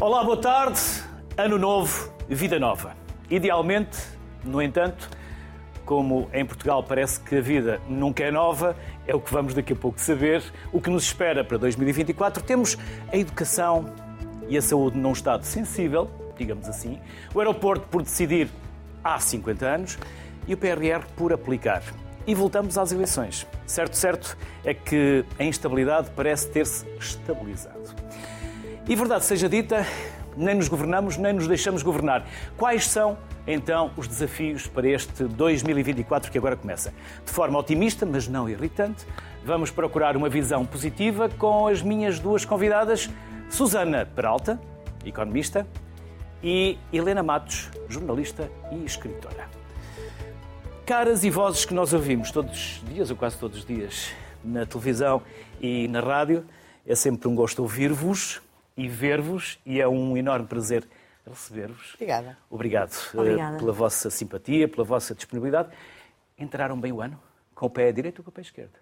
Olá, boa tarde. Ano novo, vida nova. Idealmente, no entanto, como em Portugal parece que a vida nunca é nova, é o que vamos daqui a pouco saber. O que nos espera para 2024, temos a educação e a saúde num estado sensível, digamos assim, o aeroporto por decidir há 50 anos e o PRR por aplicar. E voltamos às eleições. Certo, certo é que a instabilidade parece ter-se estabilizado. E verdade seja dita, nem nos governamos, nem nos deixamos governar. Quais são, então, os desafios para este 2024 que agora começa? De forma otimista, mas não irritante, vamos procurar uma visão positiva com as minhas duas convidadas, Susana Peralta, economista, e Helena Matos, jornalista e escritora. Caras e vozes que nós ouvimos todos os dias, ou quase todos os dias, na televisão e na rádio, é sempre um gosto ouvir-vos e ver-vos e é um enorme prazer receber-vos. Obrigada. Obrigado eh, Obrigada. pela vossa simpatia, pela vossa disponibilidade. Entraram bem o ano? Com o pé direito ou com o pé esquerdo?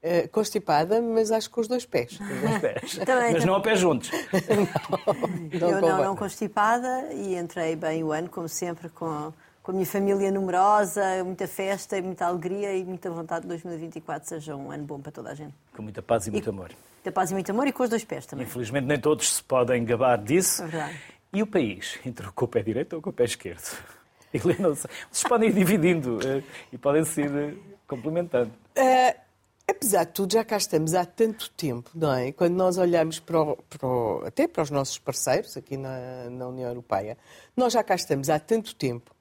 Eh, constipada, mas acho que com os dois pés. Com os pés. Também, Mas não a pé juntos. Não eu não, não constipada e entrei bem o ano, como sempre, com, com a minha família numerosa, muita festa, e muita alegria e muita vontade de 2024 seja um ano bom para toda a gente. Com muita paz e muito amor. Muita paz e muito amor e com os dois pés também. Infelizmente nem todos se podem gabar disso. É verdade. E o país? Entrou com o pé direito ou com o pé esquerdo? Helena, vocês podem ir dividindo eh, e podem se ir eh, complementando. Eh, apesar de tudo, já cá estamos há tanto tempo, não é? Quando nós olhamos para, o- para o- até para os nossos parceiros aqui na, na União Europeia, nós já cá estamos há tanto tempo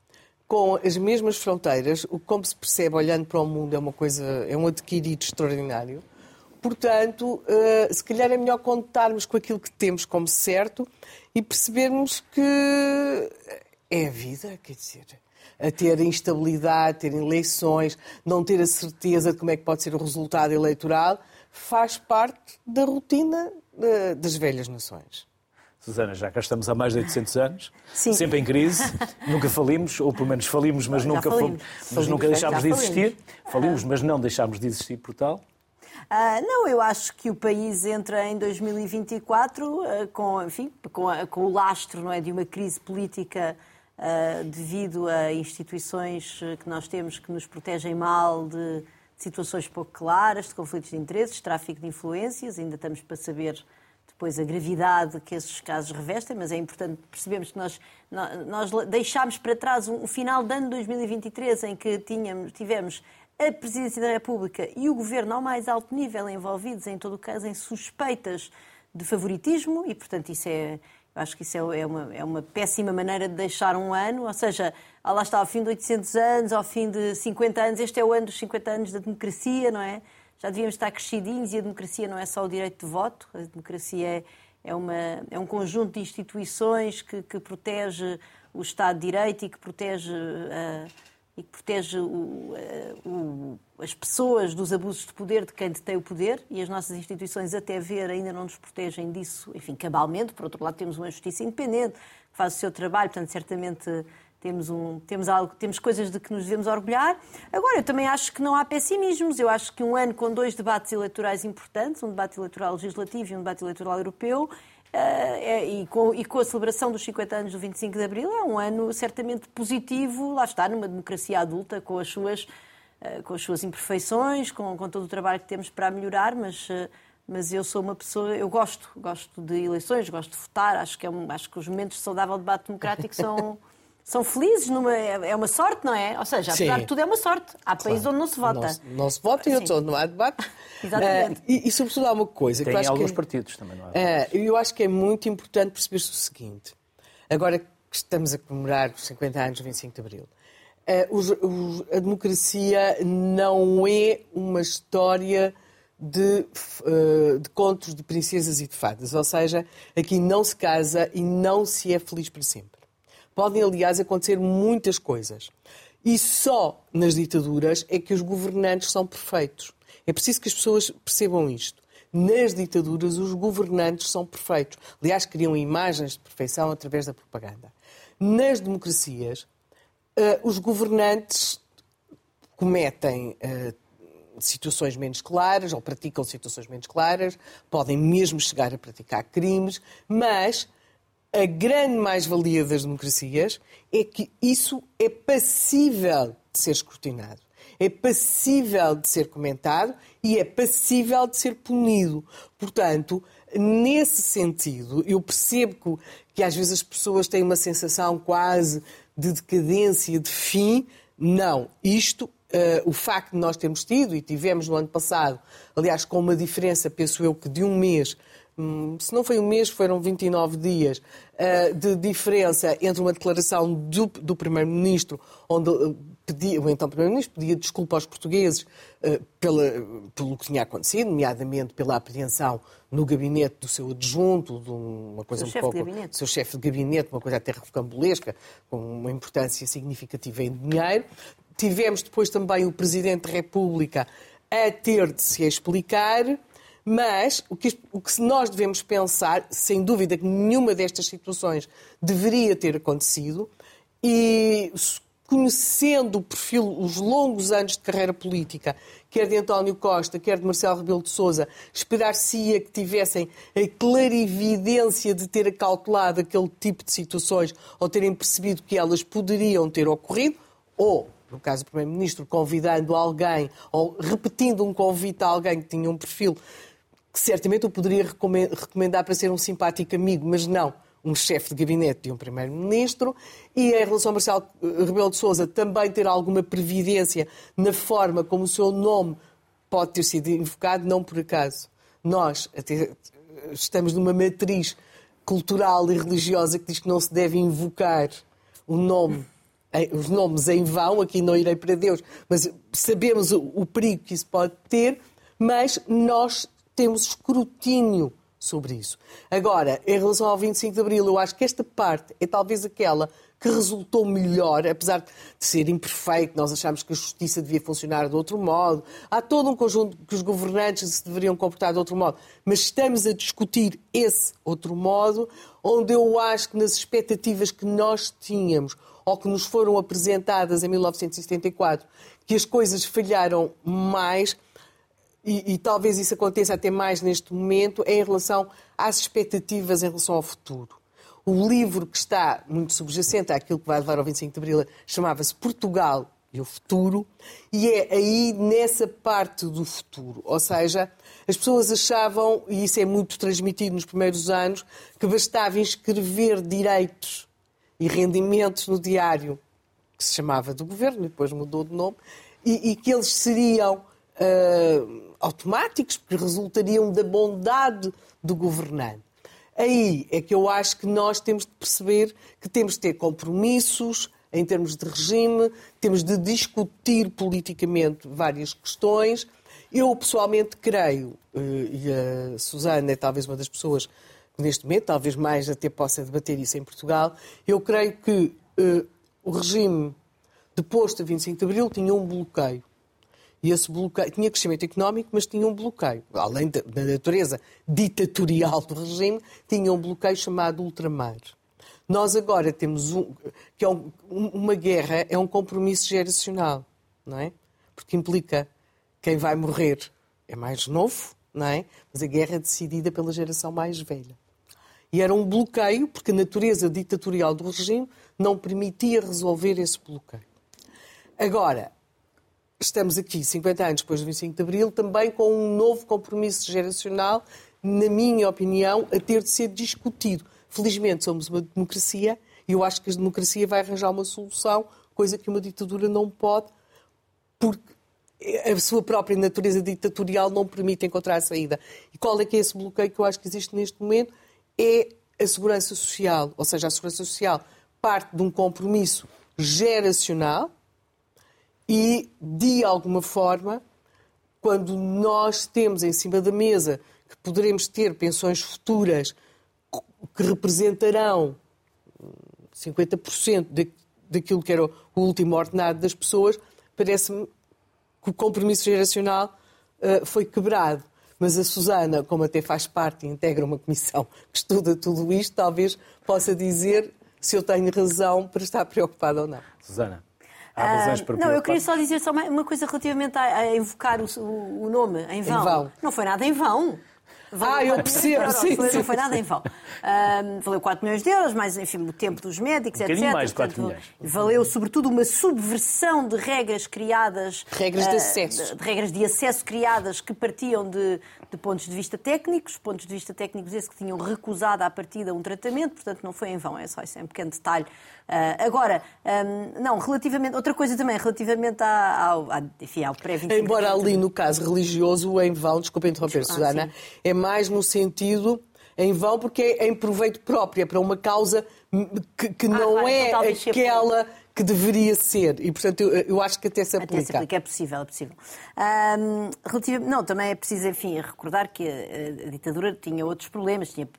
com as mesmas fronteiras, o que, como se percebe olhando para o mundo, é uma coisa, é um adquirido extraordinário. Portanto, eh, se calhar é melhor contarmos com aquilo que temos como certo e percebermos que é a vida, quer dizer, a ter instabilidade, ter eleições, não ter a certeza de como é que pode ser o resultado eleitoral, faz parte da rotina eh, das velhas nações. Susana, já cá estamos há mais de 800 anos, Sim. sempre em crise, nunca falimos, ou pelo menos falimos, mas Já nunca, falimos. fomos- mas Falimos, nunca deixámos de existir. Falimos, mas não deixámos de existir por tal. Ah, não, eu acho que o país entra em 2024 ah, com, enfim, com, a- com o lastro não é, de uma crise política ah, devido a instituições que nós temos que nos protegem mal de, de situações pouco claras, de conflitos de interesses, tráfico de influências. Ainda estamos para saber depois a gravidade que esses casos revestem, mas é importante percebermos que nós, nó- nós deixámos para trás um final de ano 2023 em que tínhamos, tivemos a Presidência da República e o Governo ao mais alto nível envolvidos, em todo o caso, em suspeitas de favoritismo e, portanto, isso é, acho que isso é é uma, é uma péssima maneira de deixar um ano, ou seja, ah, lá está, ao fim de 800 anos, ao fim de 50 anos, este é o ano dos 50 anos da democracia, não é? Já devíamos estar crescidinhos e a democracia não é só o direito de voto, a democracia é, é, uma, é um conjunto de instituições que, que protege o Estado de Direito e que protege, ah, e que protege o- ah, o- as pessoas dos abusos de poder de quem detém o poder e as nossas instituições, até ver, ainda não nos protegem disso, enfim, cabalmente. Por outro lado, temos uma justiça independente que faz o seu trabalho, portanto, certamente temos, um, temos, algo, temos coisas de que nos devemos orgulhar. Agora, eu também acho que não há pessimismos. Eu acho que um ano com dois debates eleitorais importantes, um debate eleitoral legislativo e um debate eleitoral europeu, eh, é- e, com, e com a celebração dos 50 anos do 25 de Abril, é um ano certamente positivo, lá está, numa democracia adulta, com as suas, eh, com as suas imperfeições, com, com todo o trabalho que temos para melhorar, mas... eh, mas eu sou uma pessoa, eu gosto, gosto de eleições, gosto de votar, acho que, é um, acho que os momentos de saudável debate democrático são, são felizes, numa, é é uma sorte, não é? Ou seja, apesar Sim. de tudo é uma sorte. Há países onde não se vota. Não, se- não se vota e outros onde não há debate. Exatamente. Eh, e, e, sobretudo, há uma coisa que Tem eu acho alguns que... partidos também, não é? É, eu acho que é muito importante perceber-se o seguinte. Agora que estamos a comemorar os 50 anos do 25 de Abril, eh, os- os- a democracia não é uma história de, de contos de princesas e de fadas. Ou seja, aqui não se casa e não se é feliz para sempre. Podem, aliás, acontecer muitas coisas. E só nas ditaduras é que os governantes são perfeitos. É preciso que as pessoas percebam isto. Nas ditaduras, os governantes são perfeitos. Aliás, criam imagens de perfeição através da propaganda. Nas democracias, eh, os governantes cometem eh, situações menos claras ou praticam situações menos claras, podem mesmo chegar a praticar crimes, mas a grande mais-valia das democracias é que isso é passível de ser escrutinado, é passível de ser comentado e é passível de ser punido. Portanto, nesse sentido, eu percebo que, que às vezes as pessoas têm uma sensação quase de decadência, de fim. Não, isto Uh, o facto de nós termos tido, e tivemos no ano passado, aliás, com uma diferença, penso eu, que de um mês, se não foi um mês, foram 29 dias, uh, de diferença entre uma declaração do, do Primeiro-Ministro, onde uh, pedia, o então Primeiro-Ministro pedia desculpa aos portugueses pela, pelo que tinha acontecido, nomeadamente pela apreensão no gabinete do seu adjunto, de uma coisa seu um pouco. Do seu chefe de gabinete, uma coisa até rocambolesca, com uma importância significativa em dinheiro. Tivemos depois também o Presidente da República a ter de se explicar, mas o que, o que nós devemos pensar, sem dúvida que nenhuma destas situações deveria ter acontecido, e conhecendo o perfil, os longos anos de carreira política, quer de António Costa, quer de Marcelo Rebelo de Sousa, esperar-se-ia que tivessem a clarividência de ter acautelado aquele tipo de situações ou terem percebido que elas poderiam ter ocorrido, ou no caso do Primeiro-Ministro, convidando alguém ou repetindo um convite a alguém que tinha um perfil que certamente eu poderia recomendar para ser um simpático amigo, mas não um chefe de gabinete de um primeiro-ministro, e em relação a Marcelo Rebelo de Sousa também ter alguma previdência na forma como o seu nome pode ter sido invocado, não por acaso. Nós até estamos numa matriz cultural e religiosa que diz que não se deve invocar o nome os nomes em vão, aqui não irei para Deus, mas sabemos o, o perigo que isso pode ter, mas nós temos escrutínio sobre isso. Agora, em relação ao 25 de Abril, eu acho que esta parte é talvez aquela que resultou melhor, apesar de ser imperfeito, nós achamos que a justiça devia funcionar de outro modo. Há todo um conjunto que os governantes se deveriam comportar de outro modo, mas estamos a discutir esse outro modo, onde eu acho que nas expectativas que nós tínhamos, ou que nos foram apresentadas em 1974, que as coisas falharam mais, e, e, talvez isso aconteça até mais neste momento, é em relação às expectativas em relação ao futuro. O livro que está muito subjacente àquilo que vai levar ao 25 de Abril chamava-se Portugal e o Futuro, e é aí nessa parte do futuro. Ou seja, as pessoas achavam, e isso é muito transmitido nos primeiros anos, que bastava inscrever direitos e rendimentos no diário, que se chamava do governo, depois mudou de nome, e, e que eles seriam uh, automáticos, porque resultariam da bondade do governante. Aí é que eu acho que nós temos de perceber que temos de ter compromissos em termos de regime, temos de discutir politicamente várias questões. Eu pessoalmente creio, eh, e a Susana é talvez uma das pessoas neste momento, talvez mais até possa debater isso em Portugal, eu creio que uh, o regime depois de 25 de Abril tinha um bloqueio. E esse bloqueio tinha crescimento económico, mas tinha um bloqueio. Além da, natureza ditatorial do regime, tinha um bloqueio chamado ultramar. Nós agora temos um, que é um, uma guerra, é um compromisso geracional, não é? Porque implica quem vai morrer é mais novo, não é? Mas a guerra é decidida pela geração mais velha. E era um bloqueio, porque a natureza ditatorial do regime não permitia resolver esse bloqueio. Agora, estamos aqui, 50 anos depois do 25 de Abril, também com um novo compromisso geracional, na minha opinião, a ter de ser discutido. Felizmente somos uma democracia e eu acho que a democracia vai arranjar uma solução, coisa que uma ditadura não pode, porque a sua própria natureza ditatorial não permite encontrar a saída. E qual é que é esse bloqueio que eu acho que existe neste momento? é a segurança social. Ou seja, a segurança social parte de um compromisso geracional e, de alguma forma, quando nós temos em cima da mesa que poderemos ter pensões futuras que representarão 50% daquilo que era o último ordenado das pessoas, parece-me que o compromisso geracional uh, foi quebrado. Mas a Susana, como até faz parte e integra uma comissão que estuda tudo isto, talvez possa dizer se eu tenho razão para estar preocupada ou não. Susana. Há razões para Não, eu queria só dizer só uma coisa relativamente a, a invocar o, o, nome em vão. em vão. Não foi nada em vão. ah, eu percebo, sim, sim. Não foi nada em vão. Um, valeu 4 milhões de euros, mais enfim, o tempo dos médicos, um etc. mais de 4 milhões. Valeu, sobretudo, uma subversão de regras criadas. Regras de acesso. Uh, de, regras de acesso criadas que partiam de, de pontos de vista técnicos, pontos de vista técnicos esses que tinham recusado à partida um tratamento, portanto não foi em vão, é só esse é um pequeno detalhe. Uh, agora, um, não, relativamente, outra coisa também, relativamente ao, enfim, ao pré-25 Embora ali no caso religioso, em vão, desculpa interromper, ah, Susana, sim. é mais no sentido em vão porque é em proveito próprio, é para uma causa que, que ah, não claro, é aquela que deveria ser. E, portanto, eu, eu, acho que até se aplica. Até se aplica, é possível, é possível. Um, relativ... Não, também é preciso, enfim, recordar que a, a, ditadura tinha outros problemas. Tinha,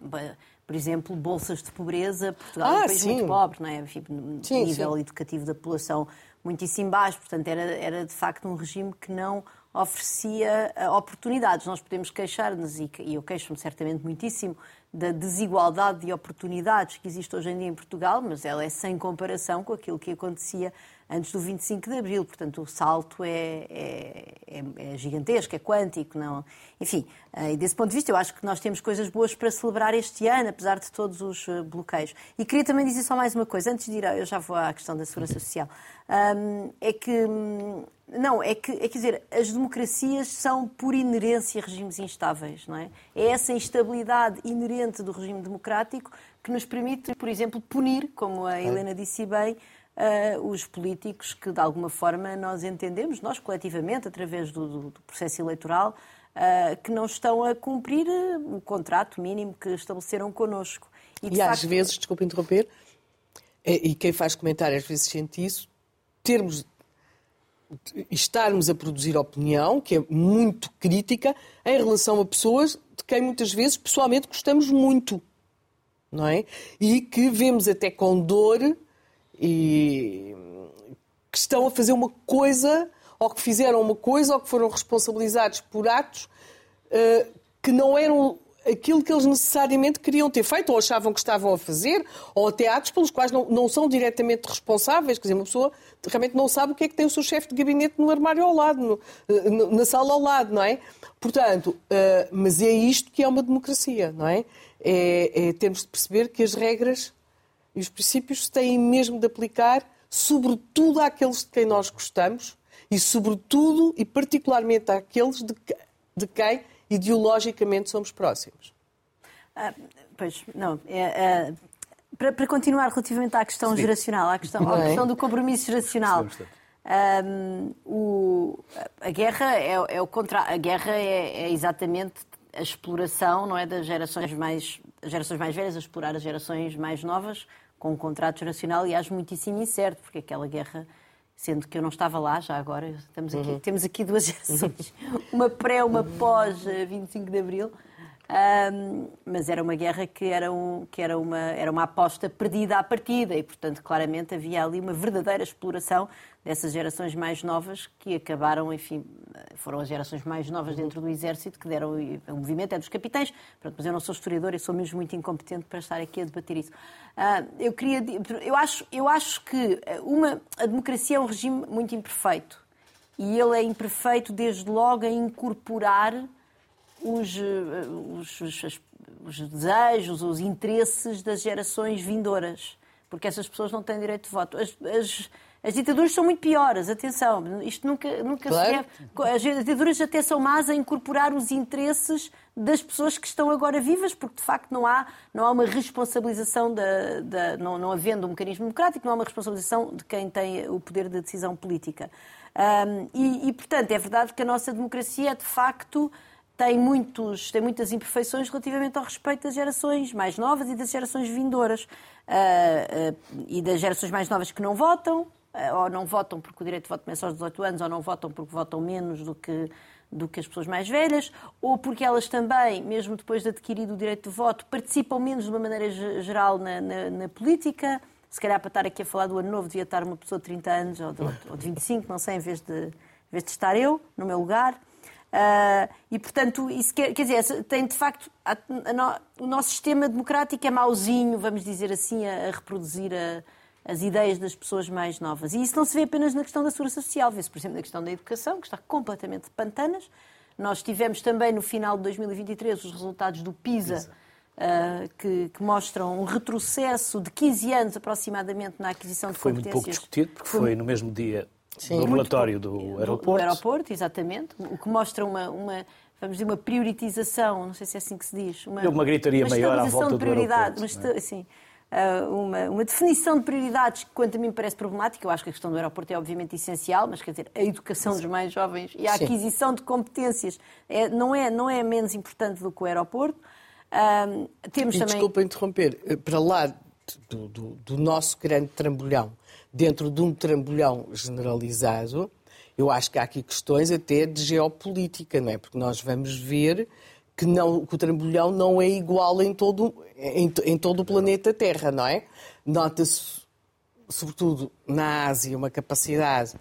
por exemplo, bolsas de pobreza. Portugal ah, é um país sim. muito pobre, não é? Enfim, sim, nível sim. educativo da população muitíssimo baixo. Portanto, era, era de facto um regime que não oferecia eh, oportunidades. Nós podemos queixar-nos, e eu queixo-me certamente muitíssimo, da desigualdade de oportunidades que existe hoje em dia em Portugal, mas ela é sem comparação com aquilo que acontecia antes do 25 de Abril. Portanto, o salto é, é, é, é gigantesco, é quântico. Não? Enfim, eh, e desse ponto de vista, eu acho que nós temos coisas boas para celebrar este ano, apesar de todos os eh, bloqueios. E queria também dizer só mais uma coisa, antes de ir, eu já vou à questão da segurança social, um, é que hum, não, é que, é quer dizer, as democracias são por inerência regimes instáveis, não é? É essa instabilidade inerente do regime democrático que nos permite, por exemplo, punir, como a Helena disse bem, uh, os políticos que de alguma forma nós entendemos, nós coletivamente, através do, do, do processo eleitoral, uh, que não estão a cumprir eh, o contrato mínimo que estabeleceram connosco. E, e às vezes, desculpe interromper, e quem faz comentário às vezes sente isso, termos estarmos a produzir opinião, que é muito crítica, em relação a pessoas de quem muitas vezes pessoalmente gostamos muito, não é? E que vemos até com dor e que estão a fazer uma coisa, ou que fizeram uma coisa, ou que foram responsabilizados por atos uh, que não eram aquilo que eles necessariamente queriam ter feito, ou achavam que estavam a fazer, ou até atos pelos quais não, não são diretamente responsáveis. Quer dizer, uma pessoa realmente não sabe o que é que tem o seu chefe de gabinete no armário ao lado, no, na sala ao lado, não é? Portanto, uh, mas é isto que é uma democracia, não é? é? É termos de perceber que as regras e os princípios se têm mesmo de aplicar, sobretudo àqueles de quem nós gostamos e, sobretudo e particularmente àqueles de, de quem ideologicamente somos próximos. Ah, pois, não. É, é, para, para, continuar relativamente à questão Sim. geracional, à questão, à é? questão do compromisso geracional. Um, o, a guerra é, é o contra, a guerra é, é, exatamente a exploração não é das gerações mais gerações mais velhas a explorar as gerações mais novas com um contrato geracional e acho muitíssimo incerto porque aquela guerra sendo que eu não estava lá já agora. Estamos aqui, uhum. Temos aqui duas gerações, uma pré, uma pós 25 eh, de Abril. Um, mas era uma guerra que, era, um, que era, uma, era uma aposta perdida à partida e, portanto, claramente havia ali uma verdadeira exploração dessas gerações mais novas que acabaram, enfim, foram as gerações mais novas dentro do Exército que deram o movimento, é dos capitães, Pronto, mas eu não sou historiador e sou mesmo muito incompetente para estar aqui a debater isso. Uh, eu, queria, eu, acho, eu acho que uma, a democracia é um regime muito imperfeito e ele é imperfeito desde logo a incorporar os, eh, os, os, os desejos, os interesses das gerações vindouras, porque essas pessoas não têm direito de voto. As, as, as ditaduras são muito piores, atenção, isto nunca, nunca claro. se deve. As ditaduras até são más a incorporar os interesses das pessoas que estão agora vivas, porque de facto não há, não há uma responsabilização, da, da não, não havendo um mecanismo democrático, não há uma responsabilização de quem tem o poder de decisão política. Um, e, e, portanto, é verdade que a nossa democracia é de facto tem, muitos, tem muitas imperfeições relativamente ao respeito das gerações mais novas e das gerações vindouras. Uh, uh, e das gerações mais novas que não votam, ou não votam porque o direito de voto começa aos 18 anos, ou não votam porque votam menos do que, do que as pessoas mais velhas, ou porque elas também, mesmo depois de adquirido o direito de voto, participam menos de uma maneira geral na, na, na política. Se calhar para estar aqui a falar do ano novo devia estar uma pessoa de 30 anos ou de, ou de 25, não sei, em vez de, em vez de estar eu no meu lugar. Uh, e, portanto, isso quer, quer dizer, tem de facto. A, a no, o nosso sistema democrático é mauzinho, vamos dizer assim, a, a reproduzir a, as ideias das pessoas mais novas. E isso não se vê apenas na questão da segurança social, vê-se, por exemplo, na questão da educação, que está completamente de pantanas, Nós tivemos também no final de 2023 os resultados do PISA, uh, que, que, mostram um retrocesso de 15 anos aproximadamente na aquisição de foi competências. Foi muito pouco discutido, porque foi, foi no mesmo dia Sim. do relatório do aeroporto. Do aeroporto, exatamente. O que mostra uma, uma vamos dizer, uma prioritização, não sei se é assim que se diz. Uma, uma gritaria uma maior à volta do aeroporto. Mas, é? assim, uma, uma, definição de prioridades que, quanto a mim, parece problemática. Eu acho que a questão do aeroporto é, obviamente, essencial, mas, quer dizer, a educação dos mais jovens e a Sim. aquisição de competências é, não, é, não é menos importante do que o aeroporto. temos e, também... Desculpa interromper. Eh, para lá do, do, do nosso grande trambolhão, dentro de um trambolhão generalizado, eu acho que há aqui questões até de geopolítica, não é? Porque nós vamos ver que, não, que o trambolhão não é igual em todo, em, em todo o planeta Terra, não é? Nota-se, sobretudo na Ásia, uma capacidade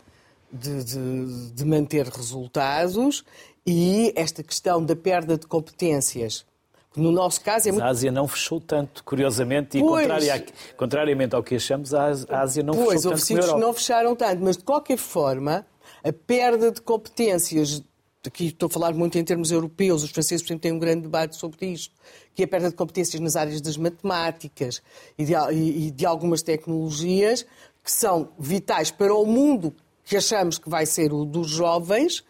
de, de, de, manter resultados e esta questão da perda de competências. No nosso caso é muito... A Ásia não fechou tanto, curiosamente, e pois... contrariamente ao que achamos, a Ásia não pois, fechou tanto. Pois, não fecharam tanto, mas de qualquer forma, a perda de competências, aqui estou a falar muito em termos europeus, os franceses, por exemplo, têm um grande debate sobre isto, que é a perda de competências nas áreas das matemáticas e de, e de algumas tecnologias que são vitais para o mundo que achamos que vai ser o dos jovens,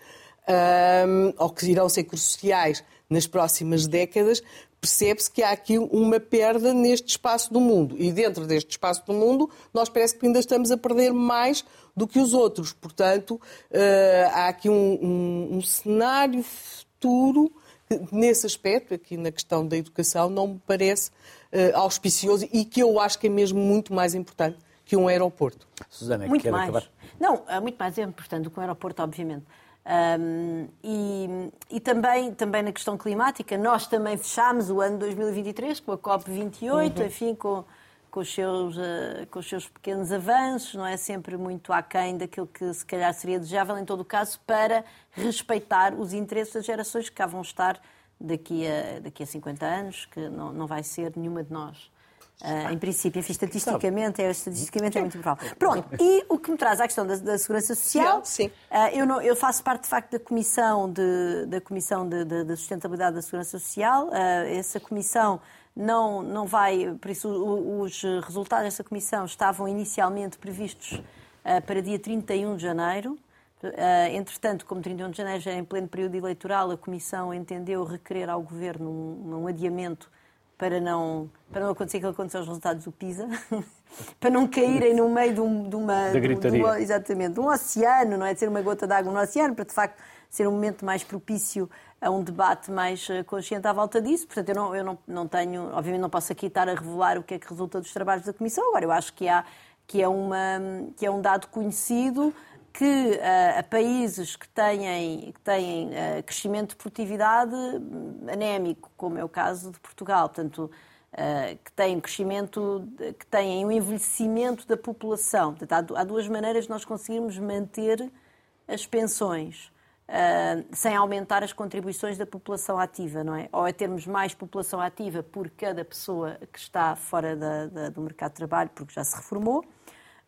um, ou que irão ser cruciais nas próximas décadas, percebe-se que há aqui uma perda neste espaço do mundo. E dentro deste espaço do mundo, nós parece que ainda estamos a perder mais do que os outros. Portanto, uh, há aqui um, um, um cenário futuro que, nesse aspecto, aqui na questão da educação, não me parece uh, auspicioso e que eu acho que é mesmo muito mais importante que um aeroporto. Susana, muito quer mais. acabar? Não, é muito mais importante do que um aeroporto, obviamente. Um, e, e também, também na questão climática, nós também fechámos o ano 2023 com a COP28, uhum. enfim, com, com, os seus, uh, com os seus pequenos avanços, não é sempre muito aquém daquilo que se calhar seria desejável, em todo o caso, para respeitar os interesses das gerações que cá vão estar daqui a, daqui a 50 anos, que não, não vai ser nenhuma de nós. Uh, em princípio, enfim, estatisticamente, é, estatisticamente é muito provável. Pronto, e o que me traz à questão da, da Segurança Social, Sim. Uh, eu, não, eu, faço parte, de facto, da Comissão de, da comissão de, de, de Sustentabilidade da Segurança Social. Uh, essa comissão não, não vai, por isso, os resultados dessa comissão estavam inicialmente previstos para dia 31 de janeiro. entretanto, como 31 de janeiro já é em pleno período eleitoral, a Comissão entendeu requerer ao Governo um, um adiamento para não, para não acontecer aquilo que aconteceu aos resultados do PISA, para não caírem no meio de, um, de uma. Da gritaria. De, de exatamente, de um oceano, não é? De ser uma gota d'água no oceano, para de facto ser um momento mais propício a um debate mais eh, consciente à volta disso. Portanto, eu não, eu não, não tenho, obviamente, não posso aqui estar a revelar o que é que resulta dos trabalhos da Comissão. Agora, eu acho que, há, que, é, uma, que é um dado conhecido que uh, a países que têm, que têm uh, crescimento de produtividade anémico, como é o caso de Portugal, portanto, uh, que têm crescimento, que têm um envelhecimento da população. Portanto, há, há duas maneiras de nós conseguirmos manter as pensões. sem aumentar as contribuições da população ativa, não é? Ou é termos mais população ativa por cada pessoa que está fora da, da, do mercado de trabalho, porque já se reformou,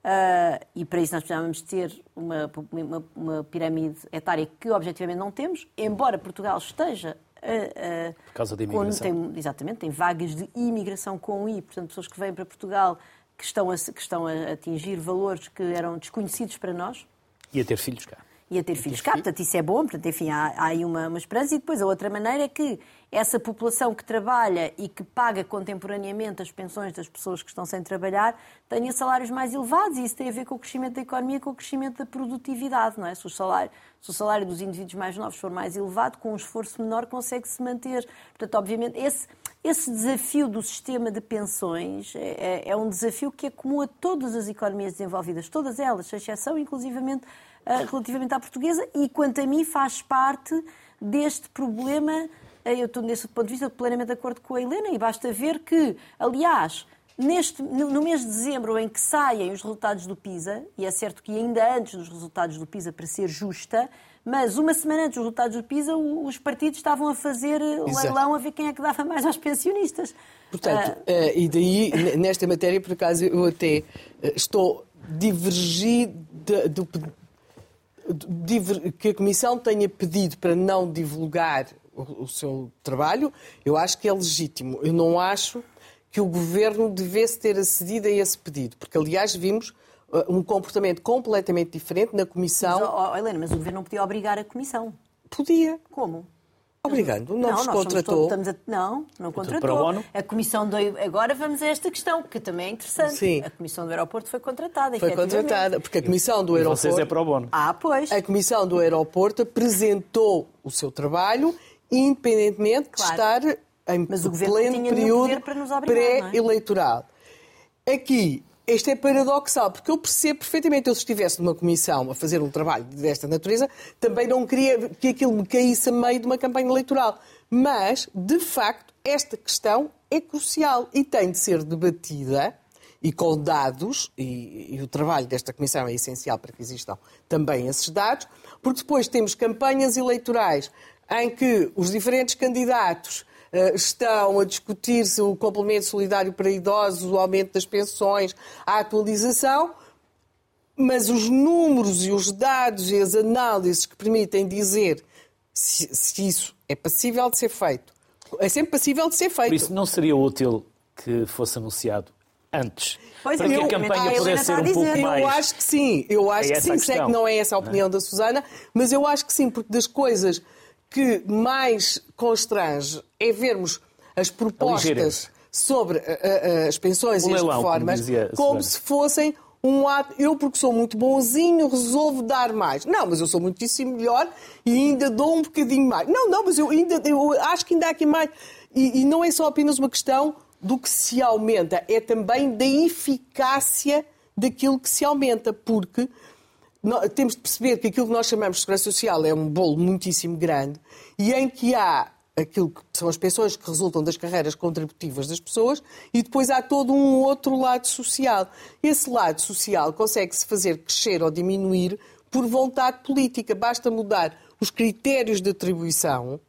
Uh, e para isso nós precisávamos ter uma, uma, uma, pirâmide etária que objetivamente não temos, embora Portugal esteja. Uh, uh, Por causa da imigração. Com, tem, exatamente, tem vagas de imigração com I, portanto, pessoas que vêm para Portugal que estão, a, que estão a atingir valores que eram desconhecidos para nós. E a ter filhos cá e a ter filhos cá. Portanto, isso é bom, portanto, enfim, há, há aí uma, uma esperança. E depois a outra maneira é que essa população que trabalha e que paga contemporaneamente as pensões das pessoas que estão sem trabalhar tenha salários mais elevados e isso tem a ver com o crescimento da economia, com o crescimento da produtividade, não é? Se o salário, se o salário dos indivíduos mais novos for mais elevado, com um esforço menor consegue-se manter. Portanto, obviamente, esse, esse desafio do sistema de pensões é, é, é um desafio que é comum a todas as economias desenvolvidas, todas elas, sem exceção, inclusivamente eh, relativamente à portuguesa e, quanto a mim, faz parte deste problema. Eh, eu estou, nesse ponto de vista, plenamente de acordo com a Helena e basta ver que, aliás, Neste, no mês de dezembro, em que saem os resultados do PISA, e é certo que ainda antes dos resultados do PISA, para ser justa, mas uma semana antes dos resultados do PISA, os partidos estavam a fazer eh, Exato. leilão a ver quem é que dava mais aos pensionistas. Portanto, uh... uh, e daí, nesta matéria, por acaso, eu até estou divergir do, que a Comissão tenha pedido para não divulgar o, o seu trabalho, eu acho que é legítimo. Eu não acho que o Governo devesse ter acedido a esse pedido, porque, aliás, vimos uh, um comportamento completamente diferente na Comissão. Mas, oh, Helena, mas o Governo não podia obrigar a Comissão. Podia. Como? Obrigando, não, não vos contratou. Todos, a, não, não contratou. A Comissão do... Agora vamos a esta questão, que também é interessante. Sim. A Comissão do Aeroporto foi contratada, Foi contratada, porque a Comissão do Aeroporto... vocês é para o bono. Ah, pois. A Comissão do Aeroporto apresentou o seu trabalho, independentemente claro. de estar em Mas o pleno período é? pré-eleitoral. É? Aqui, isto é paradoxal, porque eu percebo perfeitamente, eu se estivesse numa comissão a fazer um trabalho desta natureza, também não queria que aquilo me caísse a meio de uma campanha eleitoral. Mas, de facto, esta questão é crucial e tem de ser debatida e com dados, e, e, o trabalho desta Comissão é essencial para que existam também esses dados, porque depois temos campanhas eleitorais em que os diferentes candidatos eh, estão a discutir-se o complemento solidário para idosos, o aumento das pensões, a atualização, mas os números e os dados e as análises que permitem dizer se, se isso é passível de ser feito, é sempre passível de ser feito. Por isso não seria útil que fosse anunciado antes. Pois para que a campanha pudesse ser um pouco mais. Eu acho que sim, eu acho é que sim. Sei que não é essa a opinião não. da Susana, mas eu acho que sim, porque das coisas que mais constrange é vermos as propostas sobre uh, uh, as pensões o e as leilão, reformas como, como se fossem um ato. Eu, porque sou muito bonzinho, resolvo dar mais. Não, mas eu sou muitíssimo melhor e ainda dou um bocadinho mais. Não, não, mas eu ainda eu acho que ainda há aqui mais. E, e não é só apenas uma questão do que se aumenta, é também da eficácia daquilo que se aumenta, porque temos de perceber que aquilo que nós chamamos de segurança social é um bolo muitíssimo grande e em que há aquilo que são as pensões que resultam das carreiras contributivas das pessoas e depois há todo um outro lado social. Esse lado social consegue-se fazer crescer ou diminuir por vontade política. Basta mudar os critérios de atribuição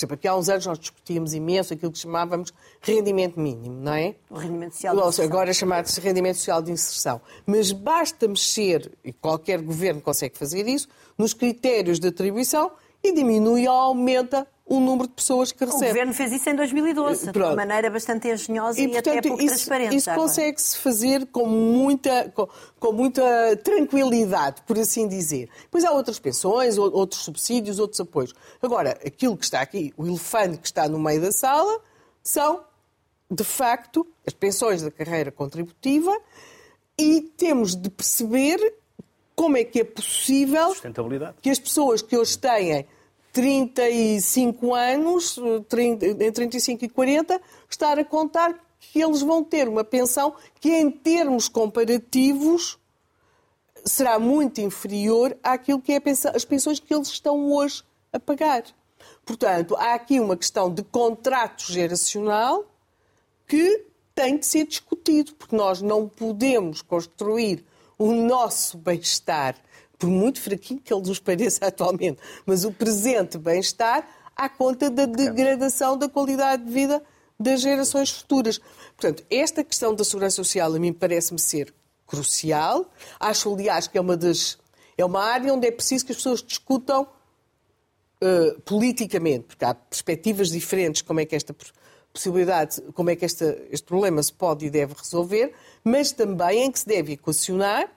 por exemplo, aqui há uns anos nós discutíamos imenso aquilo que chamávamos rendimento mínimo, não é? O rendimento social de inserção. Agora é chamado-se rendimento social de inserção. Mas basta mexer, e qualquer governo consegue fazer isso, nos critérios de atribuição e diminui ou aumenta o número de pessoas que recebem. O Governo fez isso em 2012, Pronto. de maneira bastante engenhosa e, e portanto, até pouco isso, transparente. Isso consegue-se fazer com muita, com, com, muita tranquilidade, por assim dizer. Depois há outras pensões, outros subsídios, outros apoios. Agora, aquilo que está aqui, o elefante que está no meio da sala, são, de facto, as pensões da carreira contributiva e temos de perceber como é que é possível que as pessoas que hoje têm 35 anos, 30, entre 35 e 40, estar a contar que eles vão ter uma pensão que, em termos comparativos, será muito inferior àquilo que é as pensões que eles estão hoje a pagar. Portanto, há aqui uma questão de contrato geracional que tem de ser discutido, porque nós não podemos construir o nosso bem-estar por muito fraquinho que ele nos pareça atualmente, mas o presente bem-estar à conta da degradação da qualidade de vida das gerações futuras. Portanto, esta questão da segurança social a mim parece-me ser crucial. Acho, aliás, que é uma das é uma área onde é preciso que as pessoas discutam uh, politicamente, porque há perspectivas diferentes como é que esta possibilidade, como é que esta, este problema se pode e deve resolver, mas também em que se deve equacionar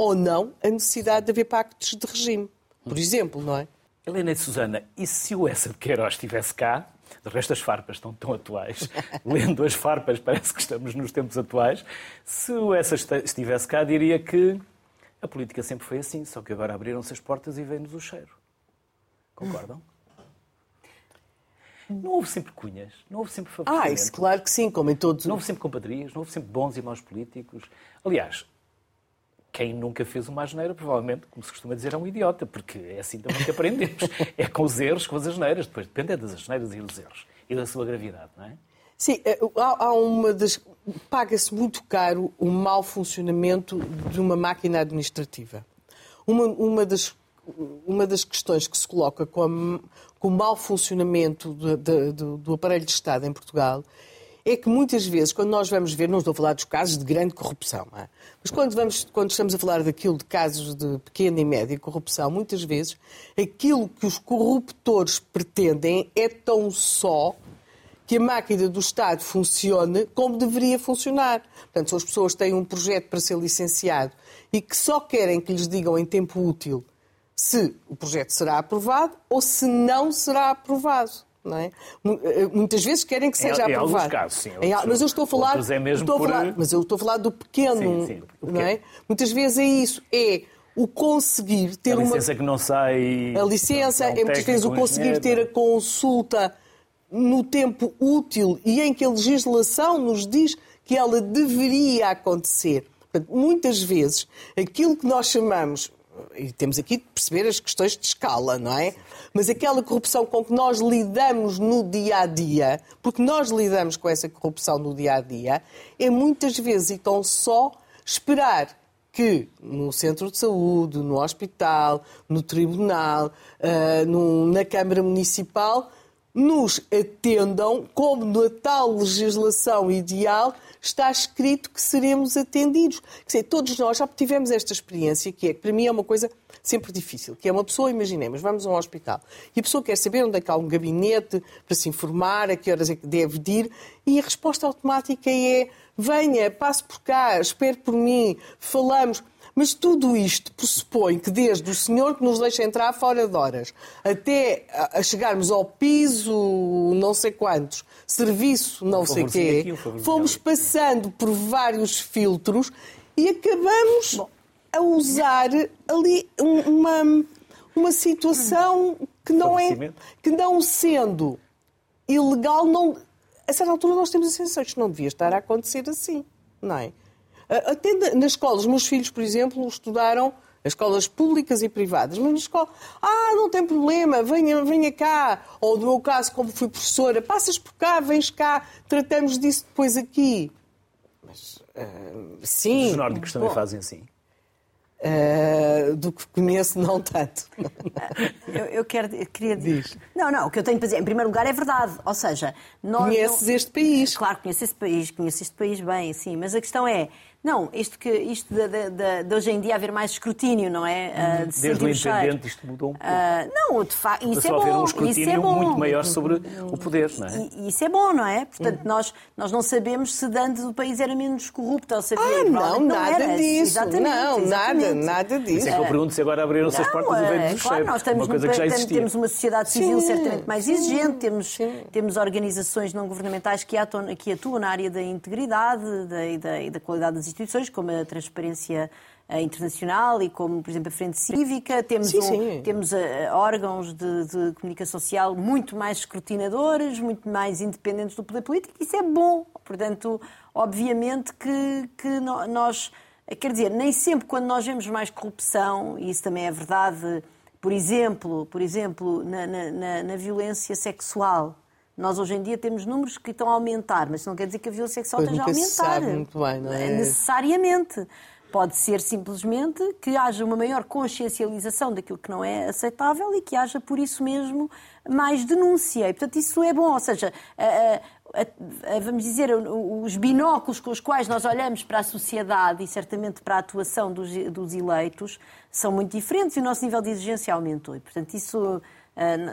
ou não a necessidade de haver pactos de regime, por exemplo, não é? Helena e Susana, e se o Essa de Queiroz estivesse cá? De resto, as farpas estão tão atuais. Lendo as farpas, parece que estamos nos tempos atuais. Se o Essa estivesse cá, diria que a política sempre foi assim, só que agora abriram-se as portas e vem-nos o cheiro. Concordam? Não houve sempre cunhas, não houve sempre Ah, isso claro que sim, como em todos. Não houve sempre compadrias, não houve sempre bons e maus políticos. Aliás, quem nunca fez uma asneira, provavelmente, como se costuma dizer, é um idiota, porque é assim também que aprendemos. é com os erros, com as asneiras. Depois depende é das asneiras e dos erros e da sua gravidade, não é? Sim, eh, há uma das. Paga-se muito caro o mau funcionamento de uma máquina administrativa. Uma, uma, das, uma das questões que se coloca com, a, com o mau funcionamento do, do, do aparelho de Estado em Portugal é que muitas vezes, quando nós vamos ver, não estou a falar dos casos de grande corrupção, é? mas quando, vamos, quando estamos a falar daquilo de casos de pequena e média corrupção, muitas vezes aquilo que os corruptores pretendem é tão só que a máquina do Estado funcione como deveria funcionar. Portanto, se as pessoas têm um projeto para ser licenciado e que só querem que lhes digam em tempo útil se o projeto será aprovado ou se não será aprovado. Não é? Eh, muitas vezes querem que seja em, aprovado. Em casos, sim. Outros, mas eu estou a falar, é mesmo estou por... falar, mas eu estou a falar do pequeno, sim, sim, pequeno. não é? Muitas vezes é isso, é o conseguir ter uma a licença que não sai. A licença é muitas vezes o conseguir ter a consulta no tempo útil e em que a legislação nos diz que ela deveria acontecer. Portanto, muitas vezes aquilo que nós chamamos e temos aqui de perceber as questões de escala, não é? Mas aquela corrupção com que nós lidamos no dia a dia, porque nós lidamos com essa corrupção no dia a dia, é muitas vezes então só esperar que no centro de saúde, no hospital, no tribunal, uh, no, na Câmara Municipal, nos atendam como na tal legislação ideal está escrito que seremos atendidos. Quer dizer, todos nós já tivemos esta experiência, que é que para mim é uma coisa sempre difícil, que é uma pessoa, imaginemos, vamos a um hospital e a pessoa quer saber onde é que há um gabinete para se informar, a que horas é que deve ir, e a resposta automática é venha, passe por cá, espere por mim, falamos. Mas tudo isto pressupõe que desde o senhor que nos deixa entrar fora de horas até a chegarmos ao piso não sei quantos, serviço não sei quê, fomos passando por vários filtros e acabamos Bom. a usar ali uma, uma situação que não é que não sendo ilegal não a certa altura nós temos a sensação que não devia estar a acontecer assim, não é? Até nas escolas, meus filhos, por exemplo, estudaram as escolas públicas e privadas, mas na escola, ah, não tem problema, venha, venha cá. Ou no meu caso, como fui professora, passas por cá, vens cá, tratamos disso depois aqui. Mas, uh, sim. Os nórdicos também Bom, fazem assim. Uh, do que conheço, não tanto. eu, eu, quero, queria dizer. Não, não, o que eu tenho para dizer, em primeiro lugar, é verdade. Ou seja, nós. Conheces não... este país. Claro, conheço este país, conheço este país bem, sim, mas a questão é não, isto, que, isto de, de, de, de hoje em dia haver mais escrutínio, não é? Uh, de Desde o independente isto mudou um pouco. Uh, não, de facto, isso é bom. um escrutínio isso é bom. muito maior sobre o poder, não é? E, isso é bom, não é? Portanto, nós, nós não sabemos se antes o país era menos corrupto ou se havia... Ah, não, nada era. disso. Exatamente, não, exatamente. nada, nada disso. Isso é que eu pergunto se agora abriram-se as portas do vento do claro, nós temos, uma coisa que já existia. Temos uma sociedade civil sim, certamente mais sim, exigente, temos, temos organizações não governamentais que atuam, que atuam na área da integridade da, e da, da qualidade das instituições, como a transparência eh, internacional e como, por exemplo, a Frente Cívica. Temos, sim, um, sim. temos uh, órgãos de, de, comunicação social muito mais escrutinadores, muito mais independentes do poder político. Isso é bom. Portanto, obviamente que, que nós... Quer dizer, nem sempre quando nós vemos mais corrupção, e isso também é verdade, por exemplo, por exemplo na, na, na violência sexual, nós hoje em dia temos números que estão a aumentar, mas isso não quer dizer que a violência sexual pois esteja a aumentar. Se sabe muito bem, não é? Necessariamente. Pode ser simplesmente que haja uma maior consciencialização daquilo que não é aceitável e que haja, por isso mesmo, mais denúncia. E, portanto, isso é bom. Ou seja, a, a, a, vamos dizer, os binóculos com os quais nós olhamos para a sociedade e certamente para a atuação dos, dos eleitos são muito diferentes e o nosso nível de exigência aumentou. E, portanto, isso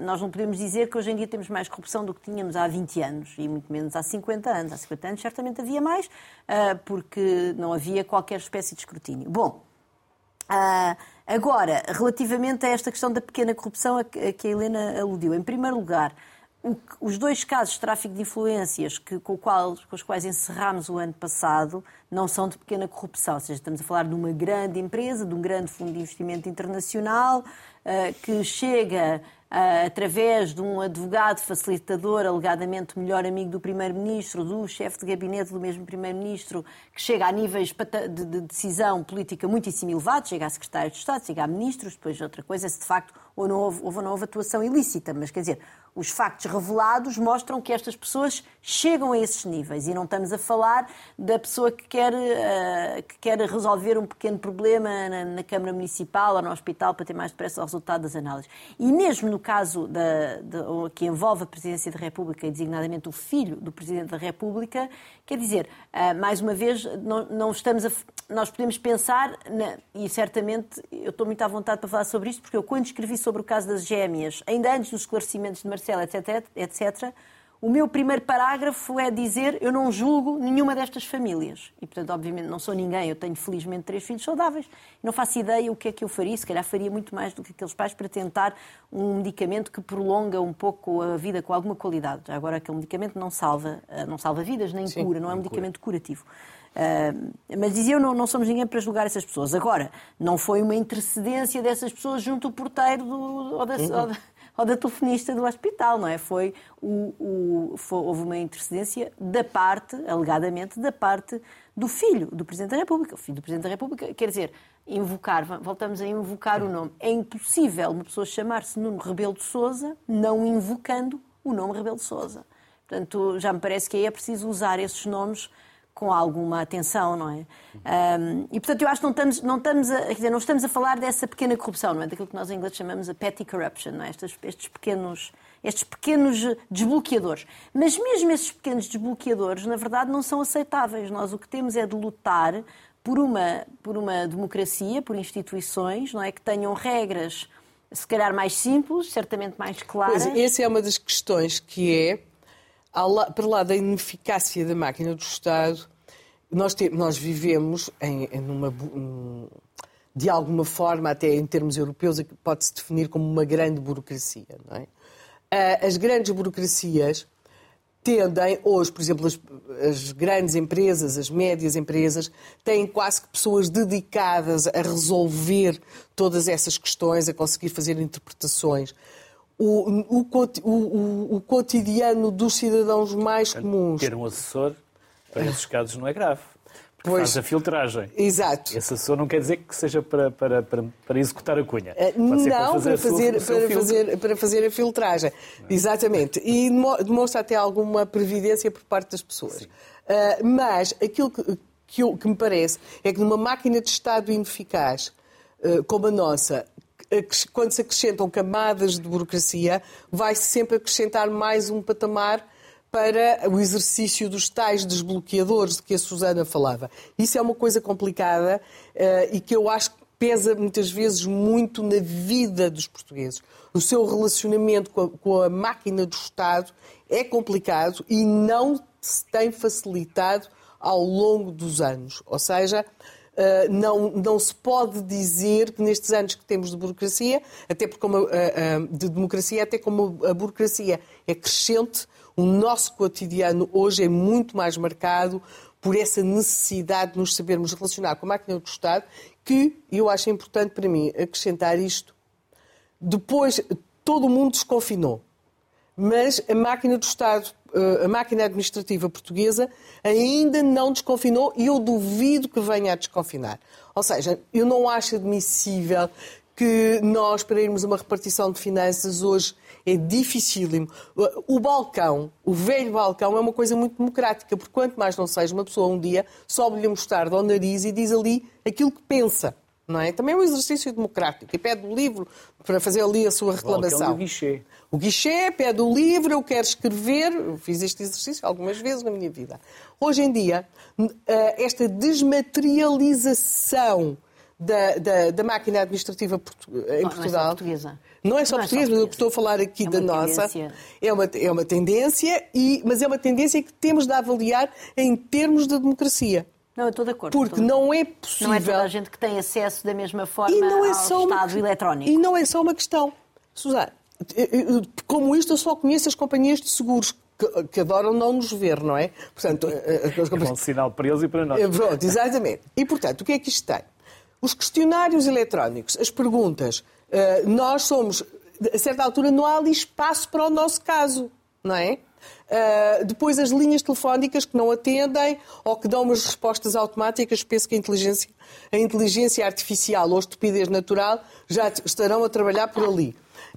nós não podemos dizer que hoje em dia temos mais corrupção do que tínhamos há 20 anos e muito menos há 50 anos. Há 50 anos certamente havia mais, ah, porque não havia qualquer espécie de escrutínio. Bom, ah, agora, relativamente a esta questão da pequena corrupção a que a Helena aludiu, em primeiro lugar, os dois casos de tráfico de influências que, com, qual, com, os quais encerrámos o ano passado não são de pequena corrupção, ou seja, estamos a falar de uma grande empresa, de um grande fundo de investimento internacional que chega através de um advogado facilitador, alegadamente melhor amigo do Primeiro-Ministro, do chefe de gabinete do mesmo Primeiro-Ministro, que chega a níveis de decisão política muitíssimo elevados, chega a secretário de Estado, chega a ministros, depois outra coisa é se de facto ou houve, houve, não houve atuação ilícita, mas quer dizer, os factos revelados mostram que estas pessoas chegam a esses níveis e não estamos a falar da pessoa que quer, uh, que quer resolver um pequeno problema na, na, Câmara Municipal ou no hospital para ter mais depressa o resultado das análises. E mesmo no caso da, de, que envolve a Presidência da República e designadamente o filho do Presidente da República, quer dizer, uh, mais uma vez, não, não estamos a, nós podemos pensar, na, e certamente eu estou muito à vontade para falar sobre isto, porque eu quando escrevi sobre o caso das gêmeas, ainda antes dos esclarecimentos de Marcelo, etc, etc, o meu primeiro parágrafo é dizer eu não julgo nenhuma destas famílias. E, portanto, obviamente não sou ninguém, eu tenho felizmente três filhos saudáveis. Não faço ideia o que é que eu faria, se calhar faria muito mais do que aqueles pais para tentar um medicamento que prolonga um pouco a vida com alguma qualidade. Agora, aquele medicamento não salva, eh, não salva vidas, nem Sim, cura, não é um medicamento cura. curativo. Uh, mas dizia eu, não, não somos ninguém para julgar essas pessoas. Agora, não foi uma intercedência dessas pessoas junto ao porteiro do, ou da, uhum. ou da ou da telefonista do hospital, não é? Foi, o, o, foi, houve uma intercedência da parte, alegadamente, da parte do filho do Presidente da República. O filho do Presidente da República, quer dizer, invocar, voltamos a invocar o nome. É impossível uma pessoa chamar-se Nuno Rebelo de Souza não invocando o nome Rebelo de Souza. Portanto, já me parece que aí é preciso usar esses nomes com alguma atenção, não é? Um, e portanto eu acho que não estamos, não estamos a, dizer, não estamos a falar dessa pequena corrupção, não é? Daquilo que nós em inglês chamamos a petty corruption, não é? Estes, estes pequenos estes pequenos desbloqueadores. Mas mesmo esses pequenos desbloqueadores, na verdade, não são aceitáveis. Nós o que temos é de lutar por uma, por uma democracia, por instituições, não é? Que tenham regras, se calhar mais simples, certamente mais claras. Pois, essa é uma das questões que é para lá da ineficácia da máquina do Estado, nós, nós vivemos em, em numa, de alguma forma, até em termos europeus, pode-se definir como uma grande burocracia. Não é? Ah, as grandes burocracias tendem, hoje, por exemplo, as, as, grandes empresas, as médias empresas, têm quase que pessoas dedicadas a resolver todas essas questões, a conseguir fazer interpretações o, o, o, o cotidiano dos cidadãos mais comuns. Ter um assessor para esses casos não é grave. Pois, faz a filtragem. Exato. Esse assessor não quer dizer que seja para, para, para, para executar a cunha. Eh, Pode não, para fazer, para fazer, para, fazer, para fazer a filtragem. Não. Exatamente. E demonstra até alguma previdência por parte das pessoas. Uh, mas aquilo que, que, eu, que, me parece é que numa máquina de Estado ineficaz, uh, como a nossa, quando se acrescentam camadas de burocracia, vai-se sempre acrescentar mais um patamar para o exercício dos tais desbloqueadores de que a Susana falava. Isso é uma coisa complicada uh, e que eu acho que pesa muitas vezes muito na vida dos portugueses. O seu relacionamento com a, com a máquina do Estado é complicado e não se tem facilitado ao longo dos anos. Ou seja, não, não se pode dizer que nestes anos que temos de burocracia, até porque como, uh, uh, de democracia, até como a burocracia é crescente, o nosso cotidiano hoje é muito mais marcado por essa necessidade de nos sabermos relacionar com a máquina do Estado, que eu acho importante para mim acrescentar isto. Depois, todo o mundo desconfinou, mas a máquina do Estado a máquina administrativa portuguesa ainda não desconfinou e eu duvido que venha a desconfinar. Ou seja, eu não acho admissível que nós, para irmos uma repartição de finanças hoje, é dificílimo. O balcão, o velho balcão, é uma coisa muito democrática, porque quanto mais não seja, uma pessoa um dia sobe-lhe a mostarda ao nariz e diz ali aquilo que pensa. Não é? Também é um exercício democrático e pede o livro para fazer ali a sua reclamação. O guichê. O guichê pede o livro, eu quero escrever. Eu fiz este exercício algumas vezes na minha vida. Hoje em dia, eh, esta desmaterialização da, da, da máquina administrativa em não, Portugal. Não é só portuguesa. Não é só não portuguesa, é mas eu estou a falar aqui é da nossa. É uma, é uma tendência, e, mas é uma tendência que temos de avaliar em termos de democracia. Não, eu estou de acordo. Porque não é possível. Não é toda a gente que tem acesso da mesma forma é ao Estado uma... eletrónico. E não é só uma questão. Suzana, como isto, eu só conheço as companhias de seguros que, que, adoram não nos ver, não é? Portanto, é um sinal para eles e para nós. Pronto, exatamente. E, portanto, o que é que isto tem? Os questionários eletrónicos, as perguntas, eh, nós somos, a certa altura, não há ali espaço para o nosso caso, não é? Uh, depois as linhas telefónicas que não atendem ou que dão umas respostas automáticas, penso que a inteligência, a inteligência artificial ou a estupidez natural já estarão a trabalhar por ali.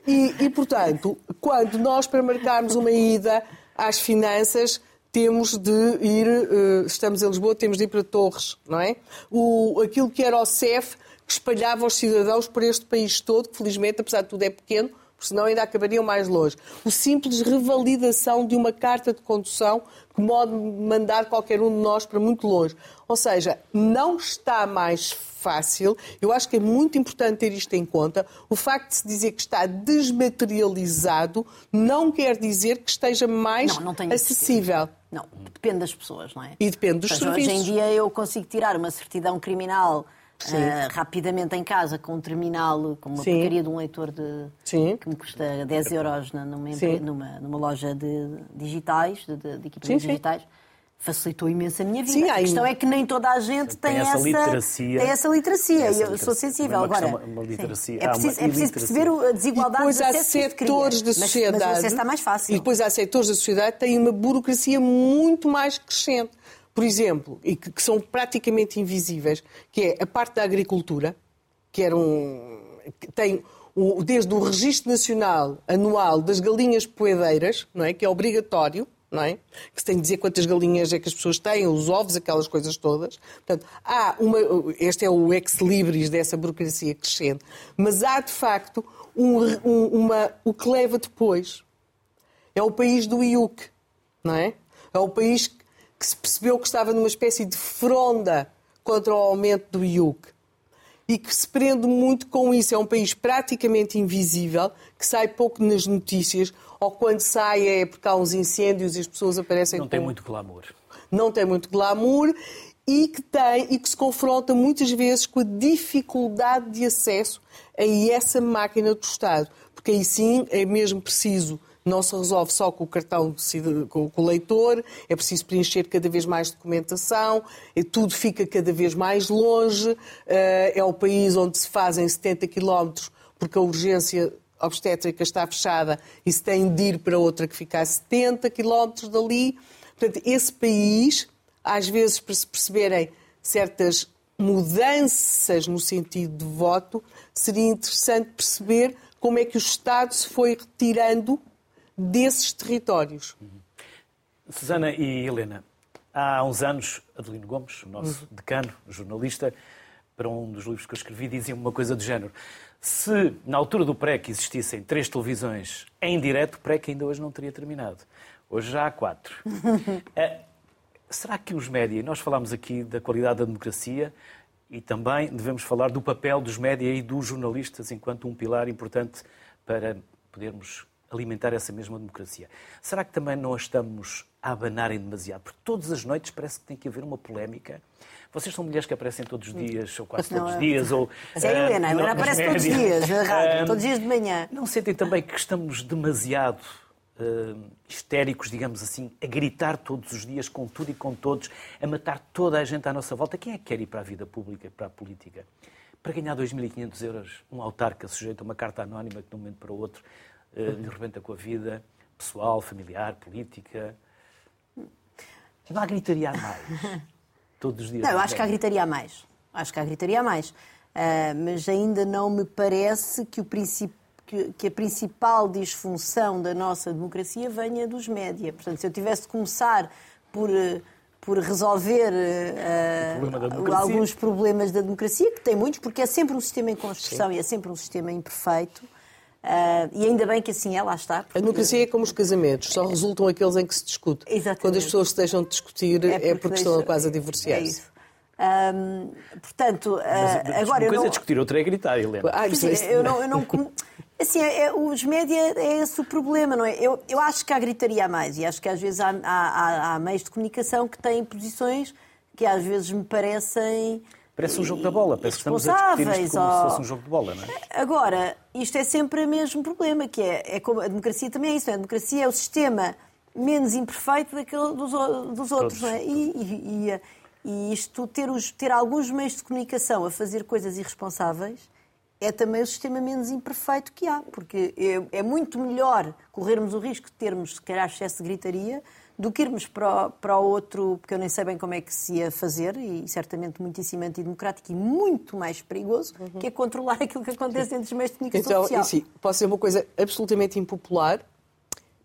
E, e, portanto, quando nós, para marcarmos uma ida às finanças, temos de ir, uh, estamos em Lisboa, temos de ir para Torres, não é? O, aquilo que era o CEF, que espalhava os cidadãos por este país todo, que felizmente, apesar de tudo, é pequeno, porque senão ainda acabariam mais longe. O simples revalidação de uma carta de condução que pode mandar qualquer um de nós para muito longe. Ou seja, não está mais fácil. Eu acho que é muito importante ter isto em conta. O facto de se dizer que está desmaterializado não quer dizer que esteja mais não, não acessível. Não, depende das pessoas, não é? E depende dos serviços. Hoje em dia eu consigo tirar uma certidão criminal Uh, rapidamente em casa com um terminal, com uma Sim. porcaria de um leitor de, Sim. que me custa 10 euros numa, numa, numa loja de digitais, de, de, de equipamentos digitais facilitou imenso a minha vida. Sim, a questão é que nem toda a gente tem, tem essa, literacia. Tem essa literacia. Essa eu sou sensível. Agora, uma literacia. É preciso, é preciso perceber a desigualdade e depois há setores da sociedade. Mas, mas o está mais fácil. E depois há setores da sociedade que têm uma burocracia muito mais crescente por exemplo, e que, que são praticamente invisíveis, que é a parte da agricultura, que era um, que tem o, desde o registro nacional anual das galinhas poedeiras, não é, que é obrigatório, não é? Que se tem de dizer quantas galinhas é que as pessoas têm, os ovos, aquelas coisas todas. Portanto, há uma, este é o ex-libris dessa burocracia crescente, mas há de facto um, um, uma, o que leva depois. É o país do IUC, não é? É o país que se percebeu que estava numa espécie de fronda contra o aumento do IUC e que se prende muito com isso. É um país praticamente invisível, que sai pouco nas notícias, ou quando sai é porque há uns incêndios e as pessoas aparecem Não com... tem muito glamour. Não tem muito glamour e que tem e que se confronta muitas vezes com a dificuldade de acesso a essa máquina do Estado. Porque aí sim é mesmo preciso não se resolve só com o cartão, com o leitor, é preciso preencher cada vez mais documentação, tudo fica cada vez mais longe, eh, é o país onde se fazem 70 quilómetros porque a urgência obstétrica está fechada e se tem de ir para outra que fica a 70 quilómetros dali. Portanto, esse país, às vezes, para se perceberem certas mudanças no sentido de voto, seria interessante perceber como é que o Estado se foi retirando desses territórios. Susana e Helena, há uns anos, Adelino Gomes, o nosso uhum. decano, jornalista, para um dos livros que eu escrevi, dizia uma coisa do género. Se na altura do PREC existissem três televisões em direto, o PREC ainda hoje não teria terminado. Hoje já há quatro. é, será que os média, nós falámos aqui da qualidade da democracia e também devemos falar do papel dos média e dos jornalistas enquanto um pilar importante para podermos alimentar essa mesma democracia. Será que também não a estamos a abanarem demasiado? Porque todas as noites parece que tem que haver uma polémica. Vocês são mulheres que aparecem todos os dias, ou quase todos os é. dias, ou... Mas é a Helena, a Helena aparece todos os dias, na rádio, todos os dias de manhã. Não sentem também que estamos demasiado uh, histéricos, digamos assim, a gritar todos os dias com tudo e com todos, a matar toda a gente à nossa volta? Quem é que quer ir para a vida pública, para a política? Para ganhar 2.500 euros, um autarca sujeito a uma carta anónima que de um momento para o outro eh, lhe rebenta com a vida pessoal, familiar, política. Não há gritaria a mais. Todos os dias. Não, eu acho que há gritaria a mais. Acho que há gritaria a mais. Uh, mas ainda não me parece que, o princip... que a principal disfunção da nossa democracia venha dos média. Portanto, se eu tivesse de começar por, eh, por resolver uh, alguns problemas da democracia, que tem muitos, porque é sempre um sistema em construção Sim. e é sempre um sistema imperfeito, Uh, e ainda bem que assim é, lá está. Porque... A democracia é como os casamentos, só resultam aqueles em que se discute. Exatamente. Quando as pessoas se deixam de discutir é porque, é porque estão quase a divorciar-se. É um, portanto, uh, Mas, agora. Uma coisa não... é discutir, outra é gritar, Helena. Ah, isso, é, eu não. Eu não assim, é, é, os média é esse o problema, não é? Eu, eu acho que há gritaria a mais e acho que às vezes há, há, há meios de comunicação que têm posições que às vezes me parecem Parece um jogo da bola, parece que estamos a discutir isto como ou... se fosse um jogo de bola, não é? Agora, isto é sempre o mesmo problema, que é, é como a democracia também é isso, é? A democracia é o sistema menos imperfeito daquele dos, dos outros, não é? E, e, e, isto, ter, os, ter alguns meios de comunicação a fazer coisas irresponsáveis, é também o sistema menos imperfeito que há, porque é, é muito melhor corrermos o risco de termos, se calhar, excesso de gritaria do que irmos para o, para o outro, porque eu nem sei bem como é que se ia fazer, e certamente muitíssimo antidemocrático e muito mais perigoso, que é controlar aquilo que acontece dentro dos meios de comunicação Então, social. sim, posso dizer uma coisa absolutamente impopular.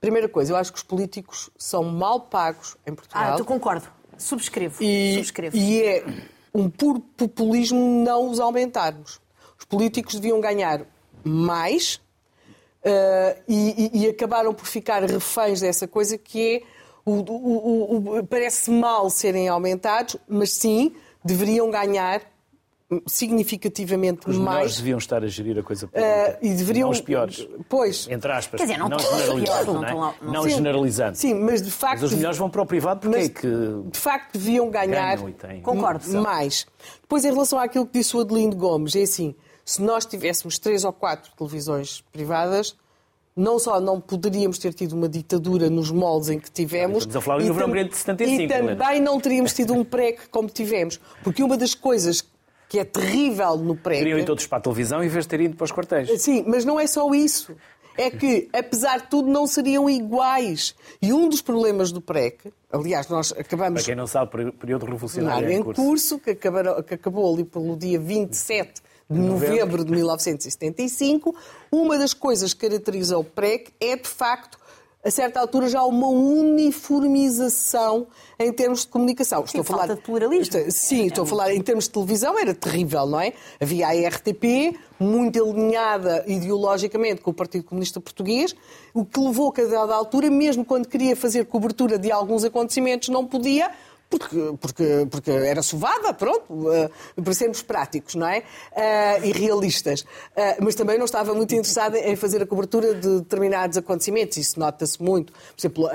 Primeira coisa, eu acho que os políticos são mal pagos em Portugal. Ah, tu concordo. Subscrevo. E, Subscrevo. e é um puro populismo não os aumentarmos. Os políticos deviam ganhar mais uh, e, e, e, acabaram por ficar reféns dessa coisa que é parece mal serem aumentados, mas sim deveriam ganhar significativamente os mais. Os melhores deviam estar a gerir a coisa pública. Uh, e deveriam... Não os piores. Pois. Entre aspas. Quer dizer, não, não generalizando. Não, não, é? não generalizando. Sim, mas de facto. Mas os melhores vão para o privado porque é que. De facto deviam ganhar. Concordo. Mais. Depois, em relação àquilo que disse o Adelino Gomes, é assim: se nós tivéssemos três ou quatro televisões privadas, não só não poderíamos ter tido uma ditadura nos moldes em que tivemos. Estamos a falar do Verão de 75. E também não teríamos tido um PREC como tivemos. Porque uma das coisas que é terrível no PREC. Teriam ido todos para a televisão em vez de terem ido para os quartéis. Sim, mas não é só isso. É que, apesar de tudo, não seriam iguais. E um dos problemas do PREC, aliás, nós acabamos. Para quem não sabe, o período revolucionário em curso, curso que, acabaram, que acabou ali pelo dia 27 de novembro de 1975, uma das coisas que caracteriza o PREC é, de facto, a certa altura já uma uniformização em termos de comunicação. Sim, estou a falar de pluralismo. Sim, estou a falar em termos de televisão, era terrível, não é? Havia a RTP, muito alinhada ideologicamente com o Partido Comunista Português, o que levou a cada altura, mesmo quando queria fazer cobertura de alguns acontecimentos, não podia, porque, porque, porque era sovada, pronto, uh, para sermos práticos, não é? Uh, e realistas. Uh, mas também não estava muito interessada em fazer a cobertura de determinados acontecimentos. Isso nota-se muito. Por exemplo,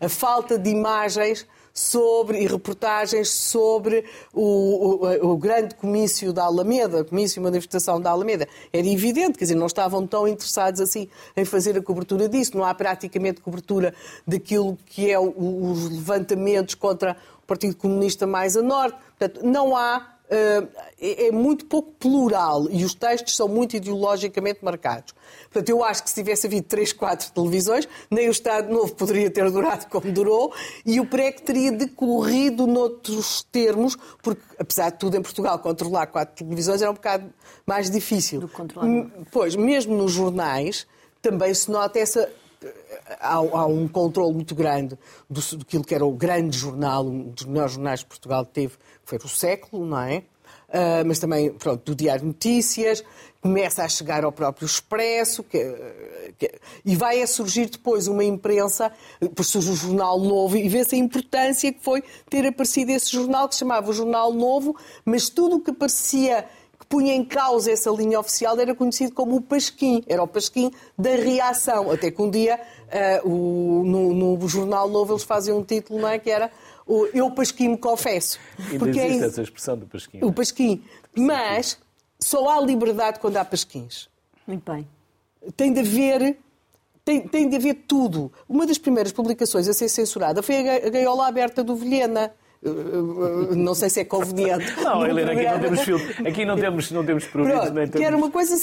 a falta de imagens sobre, e reportagens sobre o, o, o, grande comício da Alameda, comício e manifestação da Alameda. Era evidente, quer dizer, não estavam tão interessados assim em fazer a cobertura disso. Não há praticamente cobertura daquilo que é os levantamentos contra o Partido Comunista mais a norte. Portanto, não há é muito pouco plural e os textos são muito ideologicamente marcados. Portanto, eu acho que se tivesse havido três, quatro televisões, nem o Estado Novo poderia ter durado como durou e o PREC teria decorrido noutros termos, porque, apesar de tudo, em Portugal, controlar quatro televisões era um bocado mais difícil. Do controlar. Pois, mesmo nos jornais, também se nota essa Há, há, um controle muito grande do, do que era o grande jornal, um dos melhores jornais que Portugal teve, que foi o século, não é? Uh, mas também pronto, do Diário de Notícias, começa a chegar ao próprio Expresso, que, que, e vai a surgir depois uma imprensa, depois surge o Jornal Novo, e vê-se a importância que foi ter aparecido esse jornal, que se chamava Jornal Novo, mas tudo o que parecia que punha em causa essa linha oficial era conhecido como o Pasquim, era o Pasquim da reação, até que um dia uh, o, no, no, Jornal Novo eles fazem um título não é, que era o Eu Pasquim me confesso. Ainda Porque existe é... essa expressão do Pasquim. O Pasquim. Mas só há liberdade quando há pasquins. Muito bem. Tem de haver tem, tem de haver tudo. Uma das primeiras publicações a ser censurada foi a Gaiola Aberta do Vilhena. Não sei se é conveniente. Não, Helena, aqui não temos filme. Aqui não temos, não temos produtos, Pronto, temos... Que era uma coisa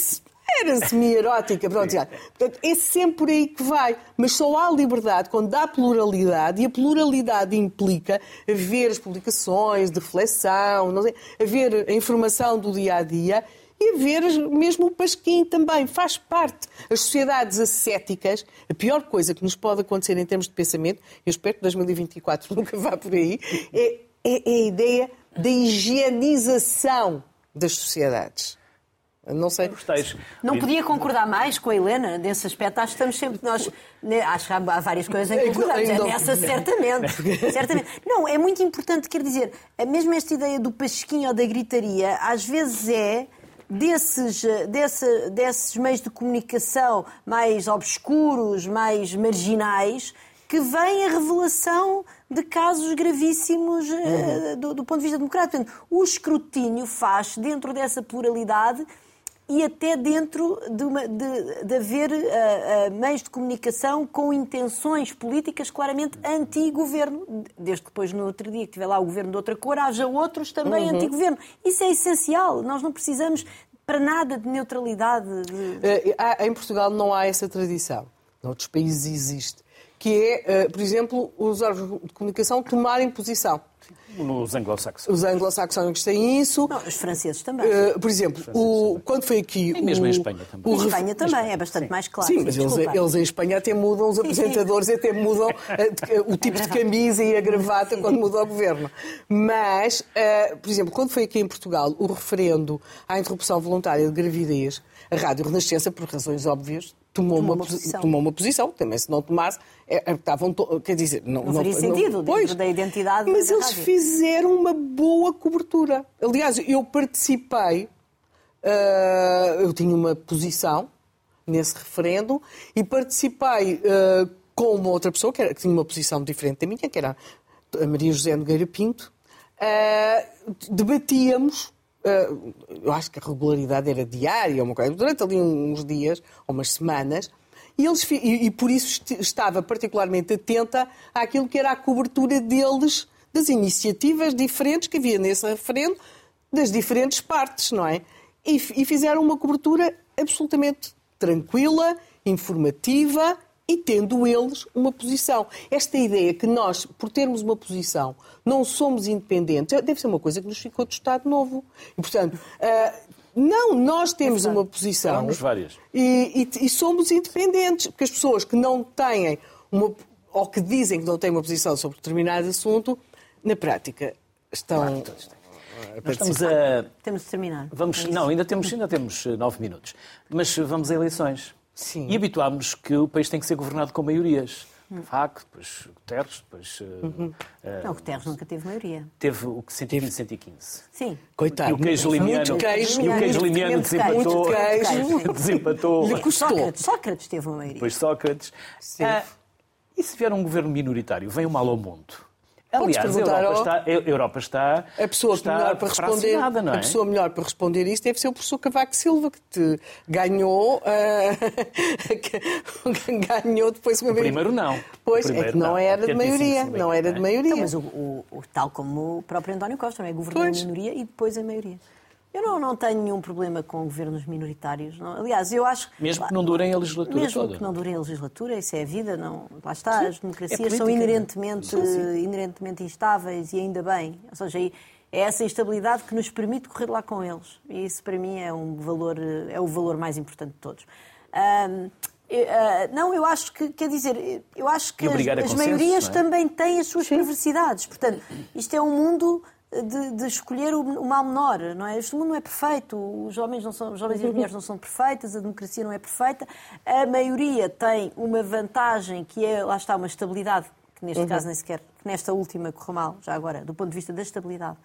era semi-erótica. Portanto, é sempre por aí que vai. Mas só há liberdade quando há pluralidade, e a pluralidade implica haver as publicações de reflexão, não sei, haver a informação do dia a dia e haver mesmo o pasquim também, faz parte. As sociedades ascéticas, a pior coisa que nos pode acontecer em termos de pensamento, eu espero que 2024 nunca vá por aí, é, é, é a ideia da higienização das sociedades. Não sei. Não podia concordar mais com a Helena nesse aspecto. Acho que estamos sempre nós. Né, acho que há várias coisas em que concordamos. É nessa, certamente. certamente. Não, é muito importante, quer dizer, mesmo esta ideia do pasquinho ou da gritaria, às vezes é desses, desse, desses meios de comunicação mais obscuros, mais marginais, que vem a revelação de casos gravíssimos uhum. do, do, ponto de vista democrático. Portanto, o escrutínio faz, dentro dessa pluralidade, e até dentro de, uma, de, de haver uh, uh, meios de comunicação com intenções políticas claramente anti-governo. Desde que depois, no outro dia, que tiver lá o governo de outra cor, haja outros também uhum. anti-governo. Isso é essencial. Nós não precisamos para nada de neutralidade. De... Uh, em Portugal não há essa tradição. Noutros países existe que é, uh, por exemplo, os órgãos de comunicação tomarem posição. Nos anglo-saxónicos. Os anglo-saxónicos têm isso. Não, os franceses também. Uh, por exemplo, o, quando foi aqui. E mesmo o, em Espanha também. Em Espanha também, é bastante sim. mais claro. Sim, mas eles, eles, em Espanha até mudam, os apresentadores até mudam uh, o tipo de camisa e a gravata quando muda o governo. Mas, uh, por exemplo, quando foi aqui em Portugal o referendo à interrupção voluntária de gravidez, a Rádio Renascença, por razões óbvias, tomou, tomou uma, posição. tomou uma posição. Também se não tomasse, é, estavam. Quer dizer, não, não faria não, sentido não, pois, da identidade. Mas da eles rádio. fizeram uma boa cobertura. Aliás, eu participei, uh, eu tinha uma posição nesse referendo e participei uh, com uma outra pessoa que, era, que, tinha uma posição diferente da minha, que era a Maria José Nogueira Pinto. Uh, debatíamos eu acho que a regularidade era diária, uma coisa, durante ali uns dias ou umas semanas, e, eles, e, e por isso estava particularmente atenta àquilo que era a cobertura deles, das iniciativas diferentes que havia nesse referendo, das diferentes partes, não é? E, e fizeram uma cobertura absolutamente tranquila, informativa e tendo eles uma posição. Esta ideia que nós, por termos uma posição, não somos independentes, deve ser uma coisa que nos ficou do Estado Novo. E, portanto, uh, não, nós temos é uma posição. Temos várias. E, e, e, somos independentes, porque as pessoas que não têm uma. ou que dizem que não têm uma posição sobre determinado assunto, na prática estão. Claro, estamos a. Temos de terminar. Vamos... É não, ainda temos, ainda temos eh, nove minutos. Mas vamos a eleições. Sim. E habituámos que o país tem que ser governado com maiorias. Hum. FAC, depois Guterres, depois. Uhum. Uh, não, Guterres nunca teve maioria. Teve o que 115, 115. Sim. Coitado. E o queijo limiano, muito queijo, e o queijo limiano desempatou. Muito queijo. desempatou. Lhe custou. Sócrates, Sócrates teve uma maioria. Depois Sócrates. Sim. Uh, e se vier um governo minoritário, vem o mal ao mundo? Aliás, a Europa, ao... está, a Europa está. A pessoa está melhor para responder, não é? a pessoa melhor para responder isso deve ser o professor Cavaco Silva, que te ganhou, uh, ganhou depois uma vez. Primeiro não. Pois, primeiro é que não, não. era de maioria. Não era de maioria. Então, mas o, o, tal como o próprio António Costa, não é? Governou a minoria e depois a maioria. Eu não, não tenho nenhum problema com governos minoritários. Não. Aliás, eu acho. Mesmo que não durem a legislatura mesmo toda. que não durem a legislatura, isso é a vida, não. Lá está, sim, as democracias é são inerentemente, sim, sim. inerentemente instáveis e ainda bem. Ou seja, é essa instabilidade que nos permite correr lá com eles. E isso, para mim, é, um valor, é o valor mais importante de todos. Um, Uh, não, eu acho que, quer dizer, eu acho que as, as maiorias é? também têm as suas perversidades. Portanto, isto é um mundo de, de escolher o, o, mal menor, não é? Este mundo não é perfeito, os homens, não são, os homens e as mulheres não são perfeitas, a democracia não é perfeita, a maioria tem uma vantagem que é, lá está, uma estabilidade, que neste uhum. caso nem sequer, que nesta última correu mal, já agora, do ponto de vista da estabilidade.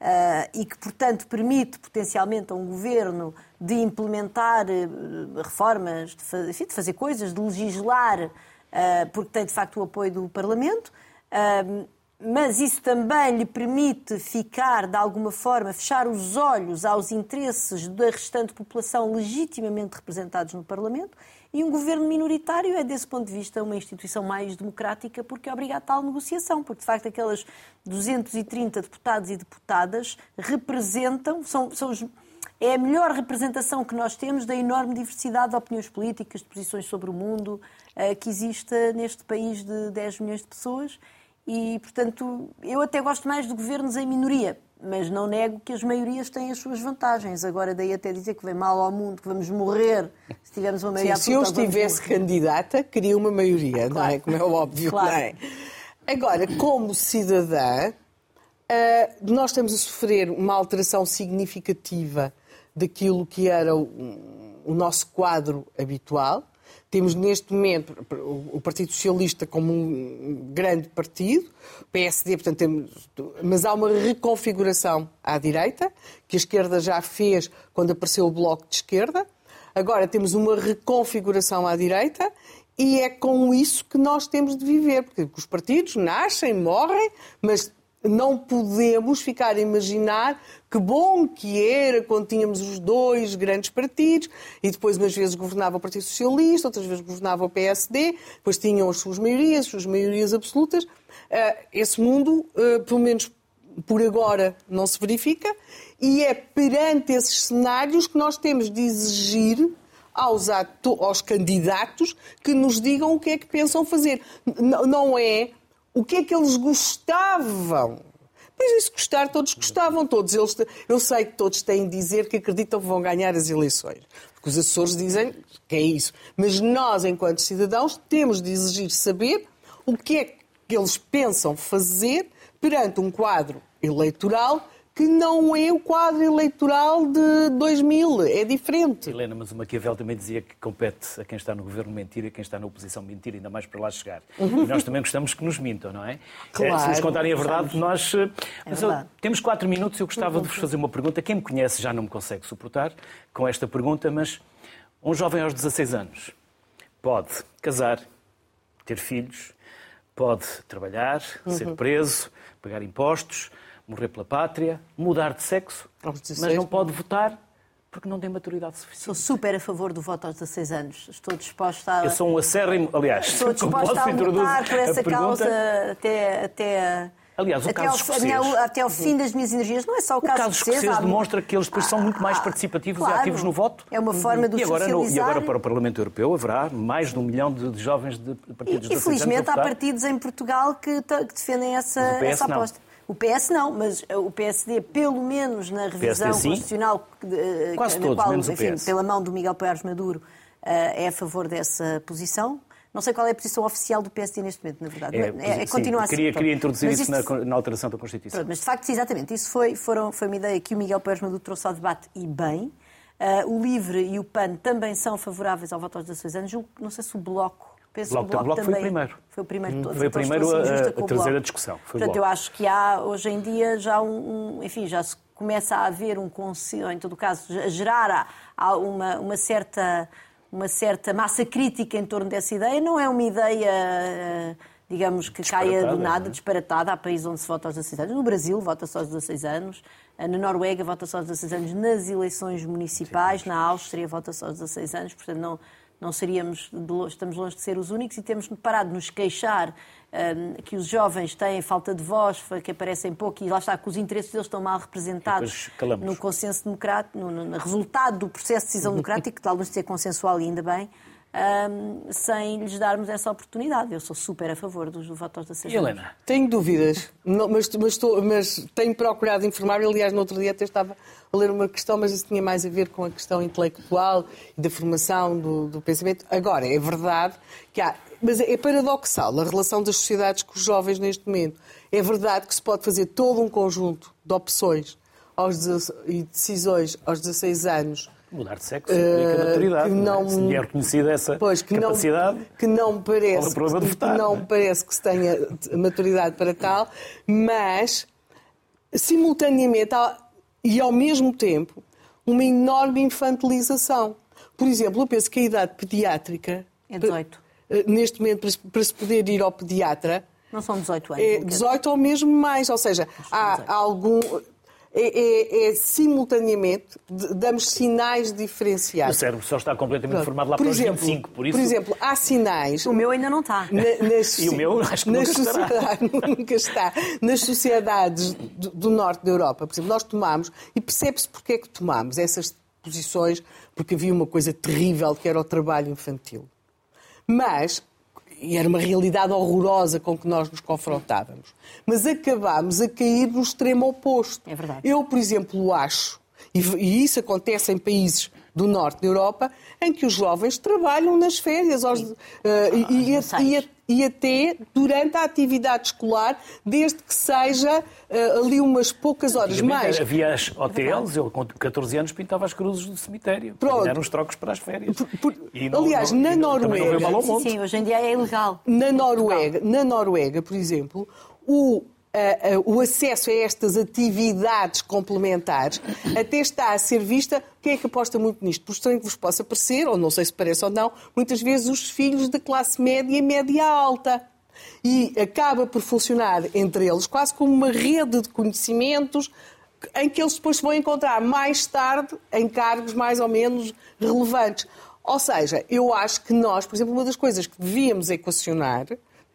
Uh, e que, portanto, permite potencialmente a um governo de implementar uh, reformas, de, fa enfim, de, fazer coisas, de legislar, uh, porque tem de facto o apoio do Parlamento mas isso também lhe permite ficar, de alguma forma, fechar os olhos aos interesses da restante população legitimamente representados no Parlamento. E um governo minoritário é, desse ponto de vista, uma instituição mais democrática porque é a tal negociação, porque, de facto, aquelas 230 deputados e deputadas representam, são, são os, é a melhor representação que nós temos da enorme diversidade de opiniões políticas, de posições sobre o mundo uh, que existe neste país de 10 milhões de pessoas e, portanto, eu até gosto mais de governos em minoria, mas não nego que as maiorias têm as suas vantagens. Agora, daí até dizer que vem mal ao mundo, que vamos morrer se tivermos uma maioria Sim, Se eu estivesse candidata, queria uma maioria, claro. não é? Como é óbvio, claro. não é? Agora, como cidadã, eh, nós estamos a sofrer uma alteração significativa daquilo que era o nosso quadro habitual. Temos neste momento o Partido Socialista como um grande partido, PSD, portanto, temos, mas há uma reconfiguração à direita, que a esquerda já fez quando apareceu o Bloco de Esquerda. Agora temos uma reconfiguração à direita e é com isso que nós temos de viver, porque os partidos nascem, morrem, mas não podemos ficar a imaginar que bom que era quando tínhamos os dois grandes partidos e depois umas vezes governava o Partido Socialista, outras vezes governava o PSD, depois tinham as suas maiorias, as suas maiorias absolutas. Ah, esse mundo, ah, pelo menos por agora, não se verifica e é perante esses cenários que nós temos de exigir aos, aos candidatos que nos digam o que é que pensam fazer. Não é o que é que eles gostavam. Pois isso gostar, todos gostavam, todos eles. Eu sei que todos têm de dizer que acreditam que vão ganhar as eleições. Porque os Açores dizem que é isso. Mas nós, enquanto cidadãos, temos de exigir saber o que é que eles pensam fazer perante um quadro eleitoral que não é o quadro eleitoral de 2000, é diferente. Helena, mas o Maquiavel também dizia que compete a quem está no governo mentir e a quem está na oposição mentir, ainda mais para lá chegar. Uhum. E nós também gostamos que nos mintam, não é? Claro, Se nos contarem a verdade, nós... Eh, é verdade. temos quatro minutos, eu gostava de vos fazer uma pergunta. Quem me conhece já não me consegue suportar com esta pergunta, mas um jovem aos 16 anos pode casar, ter filhos, pode trabalhar, uhum. ser preso, pagar impostos morrer pela pátria, mudar de sexo, mas não pode votar porque não tem maturidade suficiente. Sou super a favor do voto aos 16 anos. Estou disposta a... Eu sou um acérrimo, aliás, Estou disposta a lutar por essa causa até... até... Aliás, o até caso ao, escocês... Até ao fim das minhas energias. Não é só o caso, o caso escocês. escocês demonstra que eles depois são muito mais participativos claro, e ativos no voto. É uma forma de e agora, socializar... no, e agora para o Parlamento Europeu haverá mais de um milhão de, jovens de partidos e, de Infelizmente há partidos em Portugal que, que defendem essa, essa aposta. Não. O PS não, mas eh, o PSD, pelo menos na revisão PSD, constitucional, eh, Quase na todos, qual, menos enfim, pela mão do Miguel Paiares Maduro, eh, é a favor dessa posição. Não sei qual é a posição oficial do PSD neste momento, na verdade. É, é, é continua sim, queria, queria introduzir isso, isso na, na, alteração da Constituição. Pronto, mas de facto, exatamente, isso foi, foram, foi uma ideia que o Miguel Paiares Maduro trouxe ao debate e bem. Uh, o LIVRE e o PAN também são favoráveis ao voto aos 16 anos. Não sei se o Bloco Penso Bloco, que o Bloco, Bloco também, foi o primeiro. Foi o primeiro de todos. Foi o primeiro a, a trazer a discussão. Foi Portanto, eu acho que há, hoje em dia, já um, um enfim, já se começa a haver um conselho, em todo caso, a gerar uma, uma certa uma certa massa crítica em torno dessa ideia. Não é uma ideia, eh, digamos, que caia do nada, é? disparatada. Há países onde se vota aos 16 anos. No Brasil, vota-se aos 16 anos. Eh, na Noruega, vota-se aos 16 anos nas eleições municipais. Na Áustria, vota-se aos 16 anos. Portanto, não, não seríamos, estamos longe de ser os únicos e temos parado de nos queixar um, que os jovens têm falta de voz, que aparecem pouco e lá está que os interesses deles estão mal representados no consenso democrático, no, no, resultado do processo de decisão democrática, que talvez seja consensual e ainda bem, um, sem lhes darmos essa oportunidade. Eu sou super a favor dos votos da CGT. Helena? Tenho dúvidas, não, mas, mas, estou, mas, tenho procurado informar. Aliás, no outro dia até estava a ler uma questão, mas isso tinha mais a ver com a questão intelectual e da formação do, do pensamento. Agora, é verdade que há. Mas é paradoxal a relação das sociedades com os jovens neste momento. É verdade que se pode fazer todo um conjunto de opções aos, e decisões aos 16 anos Mudar de sexo implica uh, maturidade. Que não, não é? Se é reconhecida essa pois, que capacidade. Não, que não parece, que, votar, que não, não é? parece que se tenha maturidade para tal, mas simultaneamente e ao mesmo tempo uma enorme infantilização. Por exemplo, eu penso que a idade pediátrica. É 18. Eh, neste momento, para se poder ir ao pediatra. Não são 18 anos. É 18 ou mesmo mais. Ou seja, há algum é, é, é, simultaneamente damos sinais diferenciados. O cérebro só está completamente Pronto. formado lá por para exemplo, os 25, por isso... Por exemplo, há sinais... O meu ainda não está. Na, nas, e o meu acho que nunca estará. nunca está. Nas sociedades do, do, norte da Europa, por exemplo, nós tomamos, e percebe-se porque é que tomamos essas posições, porque havia uma coisa terrível que era o trabalho infantil. Mas e era uma realidade horrorosa com que nós nos confrontávamos. Mas acabámos a cair no extremo oposto. É verdade. Eu, por exemplo, acho, e, isso acontece em países do norte da Europa, em que os jovens trabalham nas férias aos, uh, e, e, e, até durante a atividade escolar, desde que seja uh, ali umas poucas horas mais. Havia as hotéis, eu com 14 anos pintava as cruzes do cemitério. Pronto. Eram os trocos para as férias. Por, por, não, aliás, não, na Noruega. Sim, sim, hoje em dia é ilegal. Na Noruega, na Noruega, por exemplo, o o acesso a estas atividades complementares até está a ser vista. Quem é que aposta muito nisto? Por estranho que vos possa parecer, ou não sei se parece ou não, muitas vezes os filhos da classe média e média alta. E acaba por funcionar entre eles quase como uma rede de conhecimentos em que eles depois se vão encontrar mais tarde em cargos mais ou menos relevantes. Ou seja, eu acho que nós, por exemplo, uma das coisas que devíamos equacionar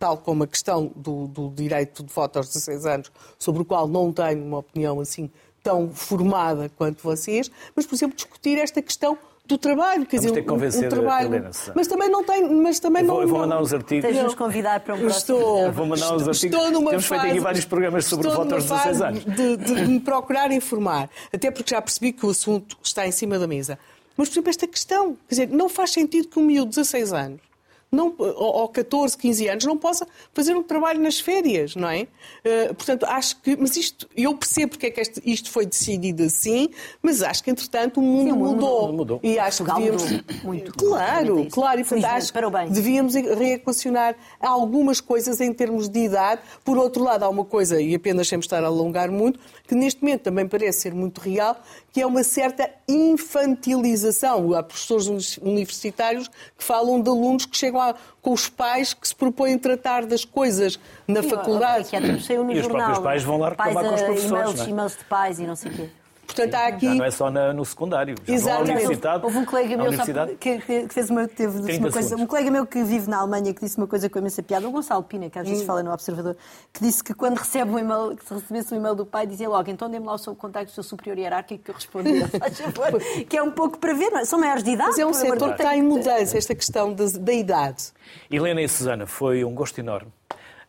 tal como a questão do, do direito de voto aos 16 anos, sobre o qual não tenho uma opinião assim tão formada quanto vocês, mas, por exemplo, discutir esta questão do trabalho. Quer Vamos dizer, ter que convencer um, um trabalho. Helena. Mas também não tem. Mas também Eu vou, não, eu vou mandar uns artigos. Tens de nos convidar para um eu próximo. estou, Vou mandar uns estou, artigos. estou numa Temos feito aqui fase- vários programas sobre numa aos 16 fase anos. De, de me procurar informar. Até porque já percebi que o assunto está em cima da mesa. Mas, por exemplo, esta questão, quer dizer, não faz sentido que um miúdo de 16 anos não, ou, ou 14, 15 anos não possa fazer um trabalho nas férias, não é? Eh, portanto, acho que. Mas isto, eu percebo porque é que este- isto foi decidido assim, mas acho que, entretanto, o mundo, Sim, o mundo mudou. mudou. E acho que devíamos. muito. Claro, Realmente é claro. E, portanto, acho que devíamos reequacionar algumas coisas em termos de idade. Por outro lado, há uma coisa, e apenas sem estar a alongar muito, que neste momento também parece ser muito real, que é uma certa infantilização. Há professores uni- universitários que falam de alunos que chegam a- com os pais que se propõem tratar das coisas na faculdade. Que há tempos saiu no E os jornal. próprios pais vão lá reclamar com os professores, E-mails, não é? e-mails de pais e não sei o quê. Portanto, há aqui. Já não é só na- no secundário. Já Exatamente. universidade. Houve um colega meu sabe, que, que- fez uma, teve, disse 30 uma coisa, um colega meu que vive na Alemanha que disse uma coisa com imensa piada, o Gonçalo Pina, que às Hum. vezes fala no Observador, que disse que quando recebe um e-mail, que se recebesse um e-mail do pai, dizia logo, então dê-me lá o seu contacto do seu superior hierárquico que eu respondia, faz favor. que é um pouco para ver, é? São maiores de idade. Mas é um de setor que está em mudança, esta questão da, da idade. Helena e Susana, foi um gosto enorme.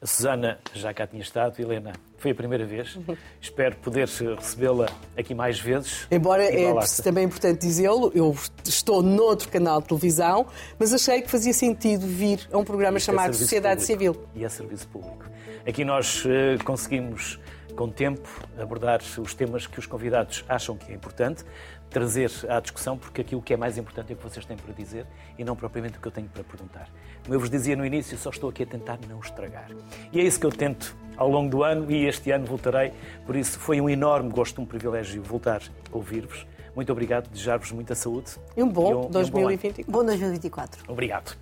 A Susana já cá tinha estado, Helena, foi a primeira vez. Espero poder recebê-la aqui mais vezes. Embora é também importante dizê-lo, eu estou noutro canal de televisão, mas achei que fazia sentido vir a um programa Isto é chamado serviço Sociedade público. Civil. E é serviço público. Aqui nós eh, conseguimos, com tempo, abordar os temas que os convidados acham que é importante, trazer à discussão, porque aquilo que é mais importante é o que vocês têm para dizer e não propriamente o que eu tenho para perguntar. Como eu vos dizia no início, só estou aqui a tentar não estragar. E é isso que eu tento ao longo do ano e este ano voltarei. Por isso, foi um enorme gosto, um privilégio voltar a ouvir-vos. Muito obrigado, desejar-vos muita saúde. E um bom e ano. 2024. Bom 2024. Obrigado.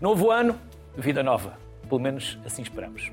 Novo ano, vida nova. Pelo menos assim esperamos.